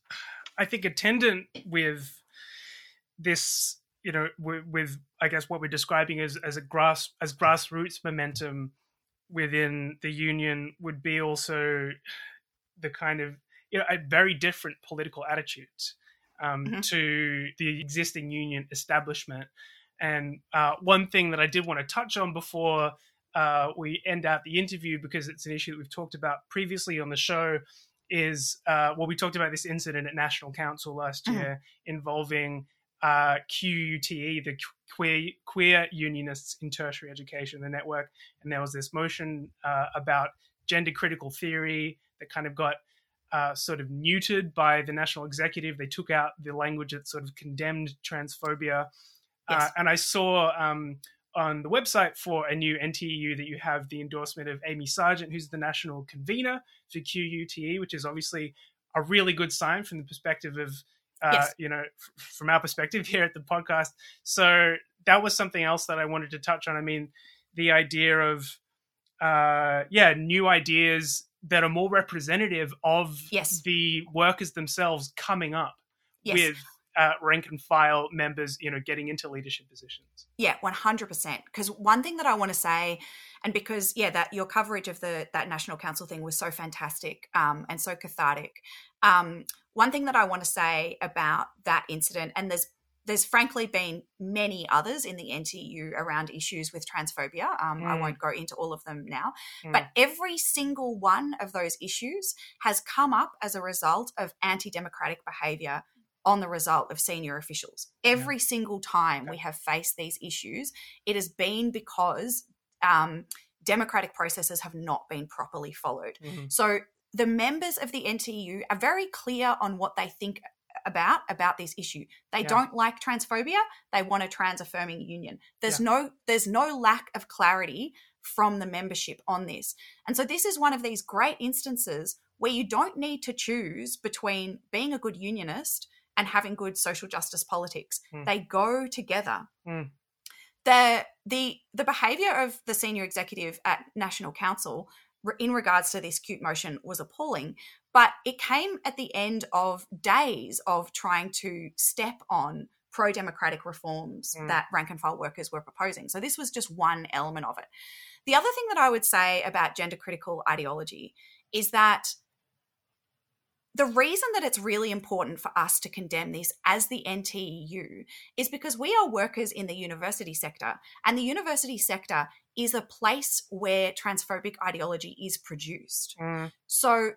S1: I think attendant with this, you know, with, with I guess what we're describing as as a grass as grassroots momentum within the union would be also the kind of you know a very different political attitude um,
S7: Mhm.
S1: to the existing union establishment. And uh, one thing that I did want to touch on before uh, we end out the interview, because it's an issue that we've talked about previously on the show, is uh, well, we talked about this incident at National Council last
S7: Mhm.
S1: year involving uh, QUTE, the Queer, Queer Unionists in Tertiary Education, the network, and there was this motion uh, about gender critical theory that kind of got uh, sort of neutered by the national executive. They took out the language that sort of condemned transphobia. Uh, and I saw um, on the website for a new NTU that you have the endorsement of Amy Sargent, who's the national convener for QUTE, which is obviously a really good sign from the perspective of, uh,
S7: Yes.
S1: you know, f- from our perspective here at the podcast. So that was something else that I wanted to touch on. I mean, the idea of, uh, yeah, new ideas that are more representative of
S7: Yes.
S1: the workers themselves coming up
S7: Yes.
S1: with uh, rank and file members, you know, getting into leadership positions.
S7: Yeah, one hundred percent. Because one thing that I want to say, and because yeah, that your coverage of the that national council thing was so fantastic um, and so cathartic. Um, one thing that I want to say about that incident, and there's there's frankly been many others in the NTEU around issues with transphobia. Um, I
S1: Mm.
S7: won't go into all of them now,
S1: Mm.
S7: but every single one of those issues has come up as a result of anti-democratic behavior on the result of senior officials. Every single time we have faced these issues, it has been because um, democratic processes have not been properly followed.
S1: Mhm.
S7: So the members of the NTEU are very clear on what they think about about this issue. They
S1: Yeah.
S7: don't like transphobia. They want a trans affirming union. There's no there's no lack of clarity from the membership on this. And so this is one of these great instances where you don't need to choose between being a good unionist and having good social justice politics.
S1: Mm.
S7: They go together.
S1: Mm.
S7: The the the behavior of the senior executive at National Council in regards to this QUTE motion was appalling, but it came at the end of days of trying to step on pro democratic reforms
S1: Mm.
S7: that rank and file workers were proposing. So this was just one element of it. The other thing that I would say about gender critical ideology is that the reason that it's really important for us to condemn this as the NTEU is because we are workers in the university sector, and the university sector is a place where transphobic ideology is produced.
S1: Mm.
S7: So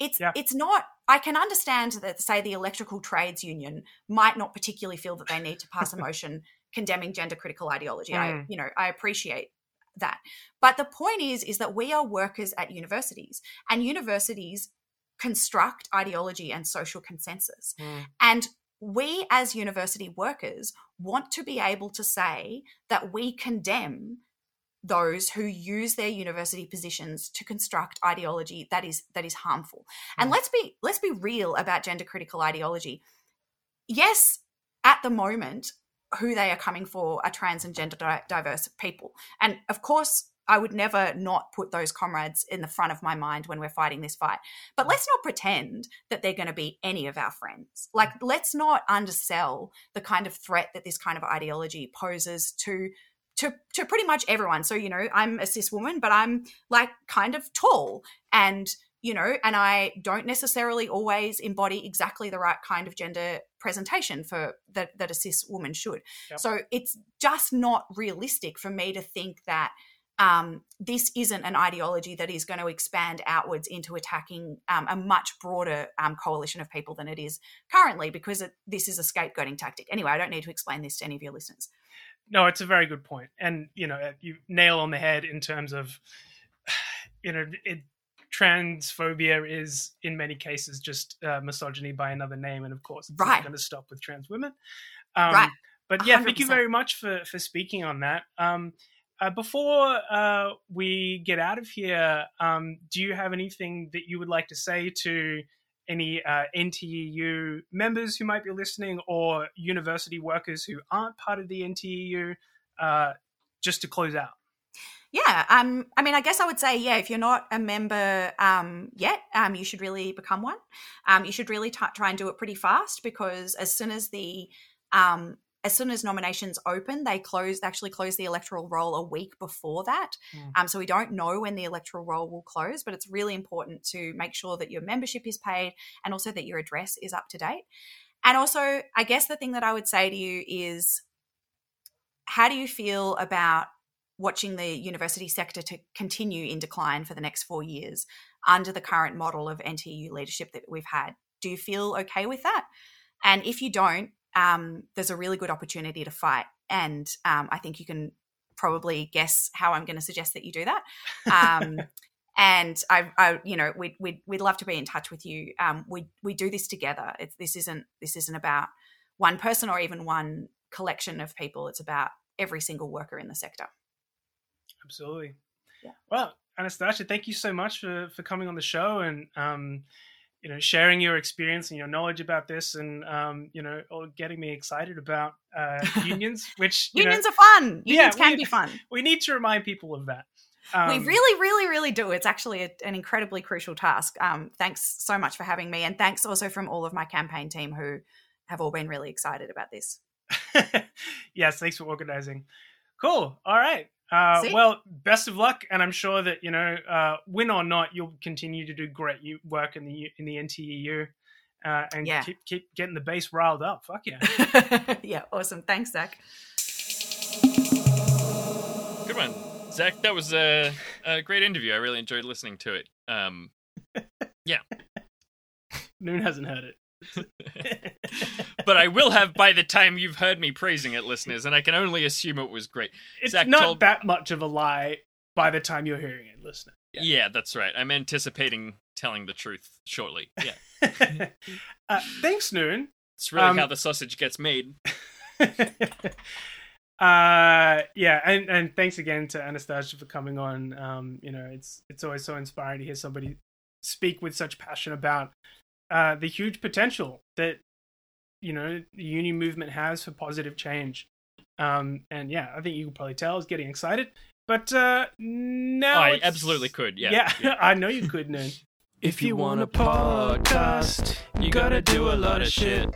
S7: it's
S1: Yeah.
S7: it's not I can understand that say the electrical trades union might not particularly feel that they need to pass a motion condemning gender critical ideology. I
S1: Mm.
S7: you know, I appreciate that. But the point is is that we are workers at universities and universities construct ideology and social consensus.
S1: Mm.
S7: And we as university workers want to be able to say that we condemn those who use their university positions to construct ideology that is that is harmful. And
S1: Mm.
S7: let's be let's be real about gender critical ideology. Yes, at the moment who they are coming for are trans and gender di- diverse people. And of course, I would never not put those comrades in the front of my mind when we're fighting this fight. But let's not pretend that they're going to be any of our friends. Like, let's not undersell the kind of threat that this kind of ideology poses to. To, to pretty much everyone. So, you know, I'm a cis woman, but I'm like kind of tall and, you know, and I don't necessarily always embody exactly the right kind of gender presentation for that, that a cis woman should.
S1: Yep.
S7: So it's just not realistic for me to think that um, this isn't an ideology that is going to expand outwards into attacking um, a much broader um, coalition of people than it is currently, because it, this is a scapegoating tactic. Anyway, I don't need to explain this to any of your listeners.
S1: No, it's a very good point, and you know, you nail on the head in terms of, you know, it, transphobia is in many cases just uh, misogyny by another name, and of course, it's
S7: Right.
S1: not going to stop with trans women. Um,
S7: Right.
S1: But yeah, thank you very much for for speaking on that. Um, uh, before uh, we get out of here, um, do you have anything that you would like to say to any uh, NTEU members who might be listening, or university workers who aren't part of the NTEU? Uh, just to close out.
S7: Yeah, um, I mean, I guess I would say, yeah, if you're not a member um, yet, um, you should really become one. Um, you should really t- try and do it pretty fast because as soon as the um, as soon as nominations open, they close. They actually close the electoral roll a week before that.
S1: Mm.
S7: Um, so we don't know when the electoral roll will close, but it's really important to make sure that your membership is paid and also that your address is up to date. And also, I guess the thing that I would say to you is, how do you feel about watching the university sector to continue in decline for the next four years under the current model of NTEU leadership that we've had. Do you feel okay with that? And if you don't, um, there's a really good opportunity to fight. And um, I think you can probably guess how I'm going to suggest that you do that. Um, and I, I, you know, we'd, we'd, we'd love to be in touch with you. Um, we, we do this together. It's, this isn't, this isn't about one person or even one collection of people. It's about every single worker in the sector.
S1: Absolutely.
S7: Yeah.
S1: Well, Anastasia, thank you so much for, for coming on the show and um, you know sharing your experience and your knowledge about this, and um, you know all getting me excited about uh, unions, which you
S7: Unions
S1: know,
S7: are fun.
S1: Yeah,
S7: Unions can
S1: we-
S7: be fun.
S1: we need to remind people of that. Um,
S7: we really, really, really do. It's actually a, an incredibly crucial task. Um, thanks so much for having me, and thanks also from all of my campaign team who have all been really excited about this.
S1: yes, thanks for organizing. Cool. All right. Uh,
S7: See?
S1: well, best of luck, and I'm sure that you know, uh, win or not, you'll continue to do great work in the in the NTEU, uh, and
S7: Yeah.
S1: keep keep getting the base riled up. Fuck yeah.
S7: yeah, awesome. Thanks, Zach.
S3: Good one, Zach. That was a, a great interview. I really enjoyed listening to it. Um, yeah,
S1: Noon hasn't heard it.
S3: but I will have by the time you've heard me praising it, listeners, and I can only assume it was great.
S1: It's
S3: Zach
S1: not
S3: told-
S1: that much of a lie by the time you're hearing it, listener.
S3: Yeah. that's right. I'm anticipating telling the truth shortly. Yeah,
S1: uh, thanks, Noon.
S3: it's really
S1: Um,
S3: how the sausage gets made.
S1: uh yeah and and thanks again to anastasia for coming on um you know it's it's always so inspiring to hear somebody speak with such passion about uh the huge potential that you know the union movement has for positive change um and yeah i think you can probably tell i was getting excited but uh now
S3: I
S1: it's-
S3: absolutely could. Yeah,
S1: yeah,
S3: yeah.
S1: i know you could noon
S4: If you want a podcast, you gotta do a lot of shit.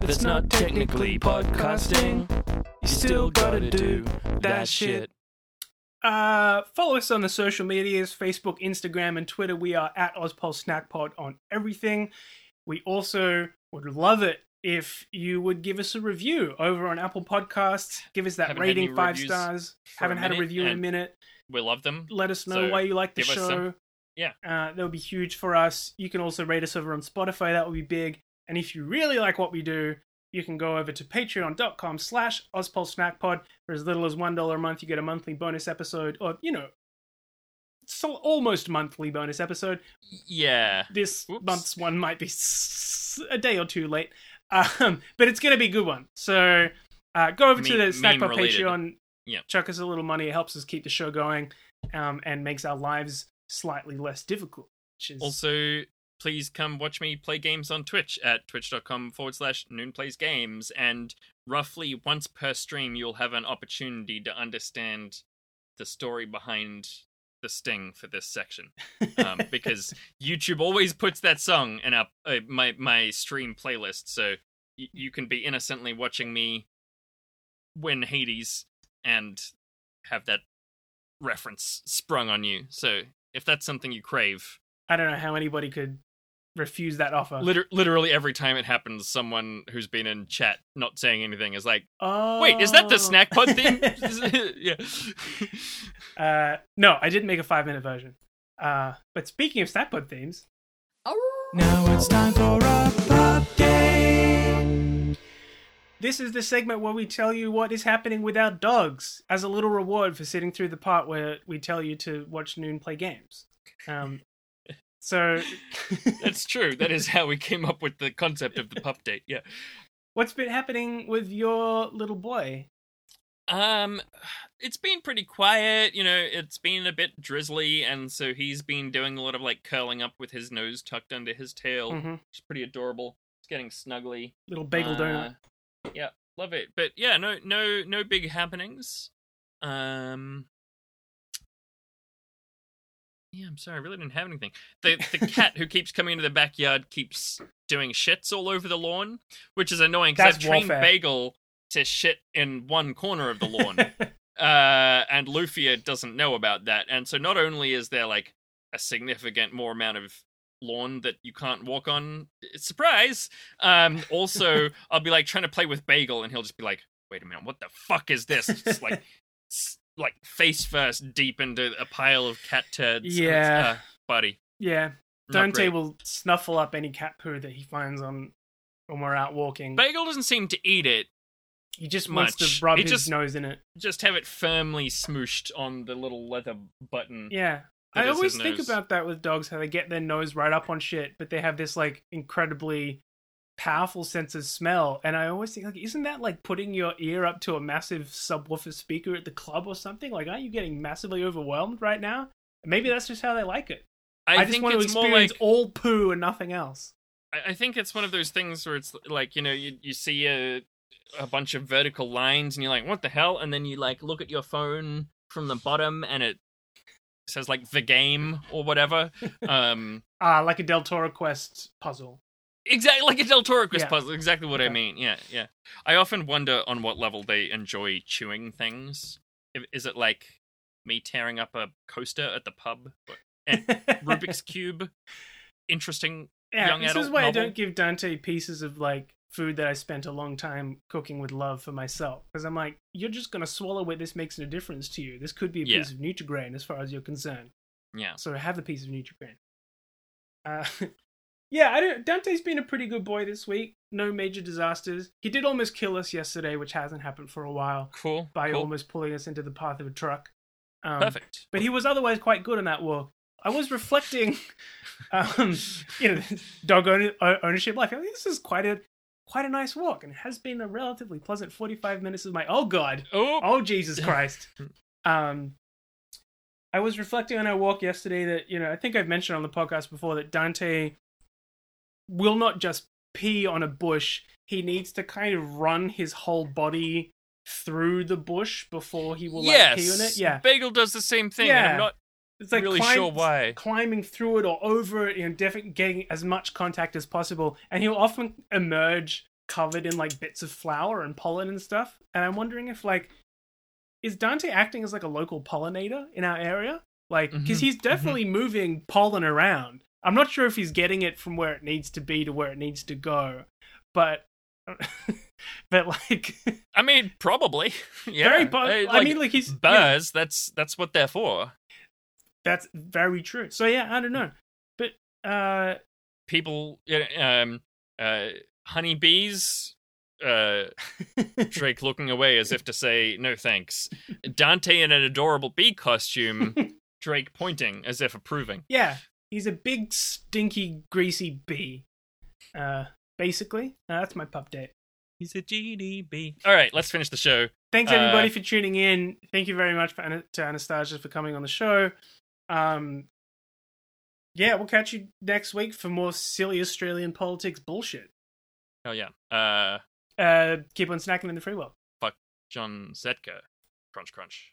S4: That's not technically podcasting. You still gotta do that shit.
S1: Uh, follow us on the social medias Facebook, Instagram, and Twitter. We are at Ozpulse Snack Pod on everything. We also would love it if you would give us a review over on Apple Podcasts. Give us that
S3: Haven't
S1: rating five stars. Haven't had a review in a minute.
S3: We love them.
S1: Let us know
S3: so
S1: why you like the show.
S3: some- yeah.
S1: Uh, that would be huge for us. You can also rate us over on Spotify. That would be big. And if you really like what we do, you can go over to patreon.com slash ozpulsesnackpod. For as little as $1 a month, you get a monthly bonus episode, or, you know, so almost monthly bonus episode.
S3: Yeah.
S1: This
S3: Whoops.
S1: month's one might be a day or two late, um, but it's going to be a good one. So uh, go over to the Snackpod. Patreon,
S3: Yeah.
S1: chuck us a little money. It helps us keep the show going um, and makes our lives slightly less difficult. Which is
S3: Also, please come watch me play games on Twitch at twitch.com forward slash noon plays games. And roughly once per stream, you'll have an opportunity to understand the story behind the sting for this section. Um, because YouTube always puts that song in our, uh, my, my stream playlist. So y- you can be innocently watching me win Hades and have that reference sprung on you. So if that's something you crave,
S1: I don't know how anybody could refuse that offer.
S3: Liter- literally every time it happens, someone who's been in chat not saying anything is like,
S1: oh.
S3: "Wait, is that the snack pod theme?" yeah.
S1: uh, no, I didn't make a five minute version. Uh, but speaking of snack pod themes,
S4: Now it's time for a update.
S1: this is the segment where we tell you what is happening with our dogs as a little reward for sitting through the part where we tell you to watch Noon play games. Um, so,
S3: That's true. That is how we came up with the concept of the pup date. Yeah.
S1: what's been happening with your little boy?
S3: Um, it's been pretty quiet. You know, it's been a bit drizzly, and so he's been doing a lot of like curling up with his nose tucked under his tail,
S1: Mhm.
S3: which is pretty adorable. It's getting snuggly.
S1: Little bagel donut.
S3: Uh, yeah, love it. But yeah, no, no, no big happenings. Um. Yeah, I'm sorry, I really didn't have anything. The the cat who keeps coming into the backyard keeps doing shits all over the lawn, which is annoying because I've trained
S1: warfare.
S3: Bagel to shit in one corner of the lawn uh, and Lufia doesn't know about that. And so not only is there like a significant more amount of lawn that you can't walk on, surprise. Um, also, I'll be like trying to play with Bagel, and he'll just be like, "Wait a minute, what the fuck is this?" Just like, like face first deep into a pile of cat turds.
S1: Yeah.
S3: uh, buddy.
S1: yeah, Dante will snuffle up any cat poo that he finds on when we're out walking.
S3: Bagel doesn't seem to eat it.
S1: he just wants
S3: much.
S1: to rub
S3: He
S1: his
S3: just-
S1: nose in it.
S3: Just have it firmly smooshed on the little leather button.
S1: Yeah. I always think about that with dogs, how they get their nose right up on shit, but they have this like incredibly powerful sense of smell. And I always think like, isn't that like putting your ear up to a massive subwoofer speaker at the club or something? Like, aren't you getting massively overwhelmed right now? Maybe that's just how they like it. I,
S3: I,
S1: just
S3: think
S1: want to experience
S3: like
S1: all poo and nothing else.
S3: I I think it's one of those things where it's like you know you you see a a bunch of vertical lines and you're like what the hell and then you like look at your phone from the bottom and it says like the game or whatever um
S1: Ah, like a Del Toro Quest puzzle.
S3: Exactly like a Del Toro
S1: Yeah.
S3: puzzle exactly what I mean yeah yeah I often wonder on what level they enjoy chewing things is it like me tearing up a coaster at the pub Eh, Rubik's cube interesting
S1: Yeah,
S3: young
S1: this is why I don't give Dante pieces of like food that I spent a long time cooking with love for myself. Because I'm like, you're just gonna swallow it. This makes no difference to you. This could be a
S3: Yeah.
S1: piece of Nutrigrain as far as you're concerned.
S3: yeah
S1: So have the piece of Nutrigrain. Uh, yeah, I don't. Dante's been a pretty good boy this week. No major disasters. He did almost kill us yesterday, which hasn't happened for a while,
S3: cool
S1: by
S3: cool.
S1: almost pulling us into the path of a truck. Um,
S3: perfect
S1: but he was otherwise quite good on that walk. I was reflecting, um, you know, dog own- ownership life. I think this is quite a quite a nice walk, and it has been a relatively pleasant forty-five minutes of my. Oh God,
S3: oh
S1: oh Jesus Christ. um, I was reflecting on our walk yesterday that you know I think I've mentioned on the podcast before that Dante will not just pee on a bush. He needs to kind of run his whole body through the bush before he will
S3: yes,
S1: like pee on it. Yeah,
S3: Bagel does the same thing. and
S1: Yeah.
S3: I'm not
S1: it's like
S3: really
S1: climb-
S3: sure why.
S1: climbing through it or over it, you know, definitely getting as much contact as possible. And he'll often emerge covered in like bits of flour and pollen and stuff. And I'm wondering if like is Dante acting as like a local pollinator in our area? Like, because
S3: Mhm,
S1: he's definitely moving pollen around. I'm not sure if he's getting it from where it needs to be to where it needs to go, but but like
S3: I mean, probably. yeah.
S1: very.
S3: Uh,
S1: I mean, like he's yeah,
S3: That's that's what they're for.
S1: that's very true. So yeah, I don't know, but uh,
S3: People, um, uh, honeybees. Uh, Drake looking away as if to say no thanks. Dante in an adorable bee costume. Drake pointing as if approving.
S1: Yeah, he's a big, stinky, greasy bee. Uh, basically, Uh, that's my pup date.
S3: He's a GDB. All right, let's finish the show.
S1: Thanks
S3: Uh,
S1: everybody for tuning in. Thank you very much for, to Anastasia for coming on the show. Um, yeah, we'll catch you next week for more silly Australian politics bullshit.
S3: Oh yeah. Uh,
S1: Uh, keep on snacking in the free world.
S3: Fuck John Setka. Crunch crunch.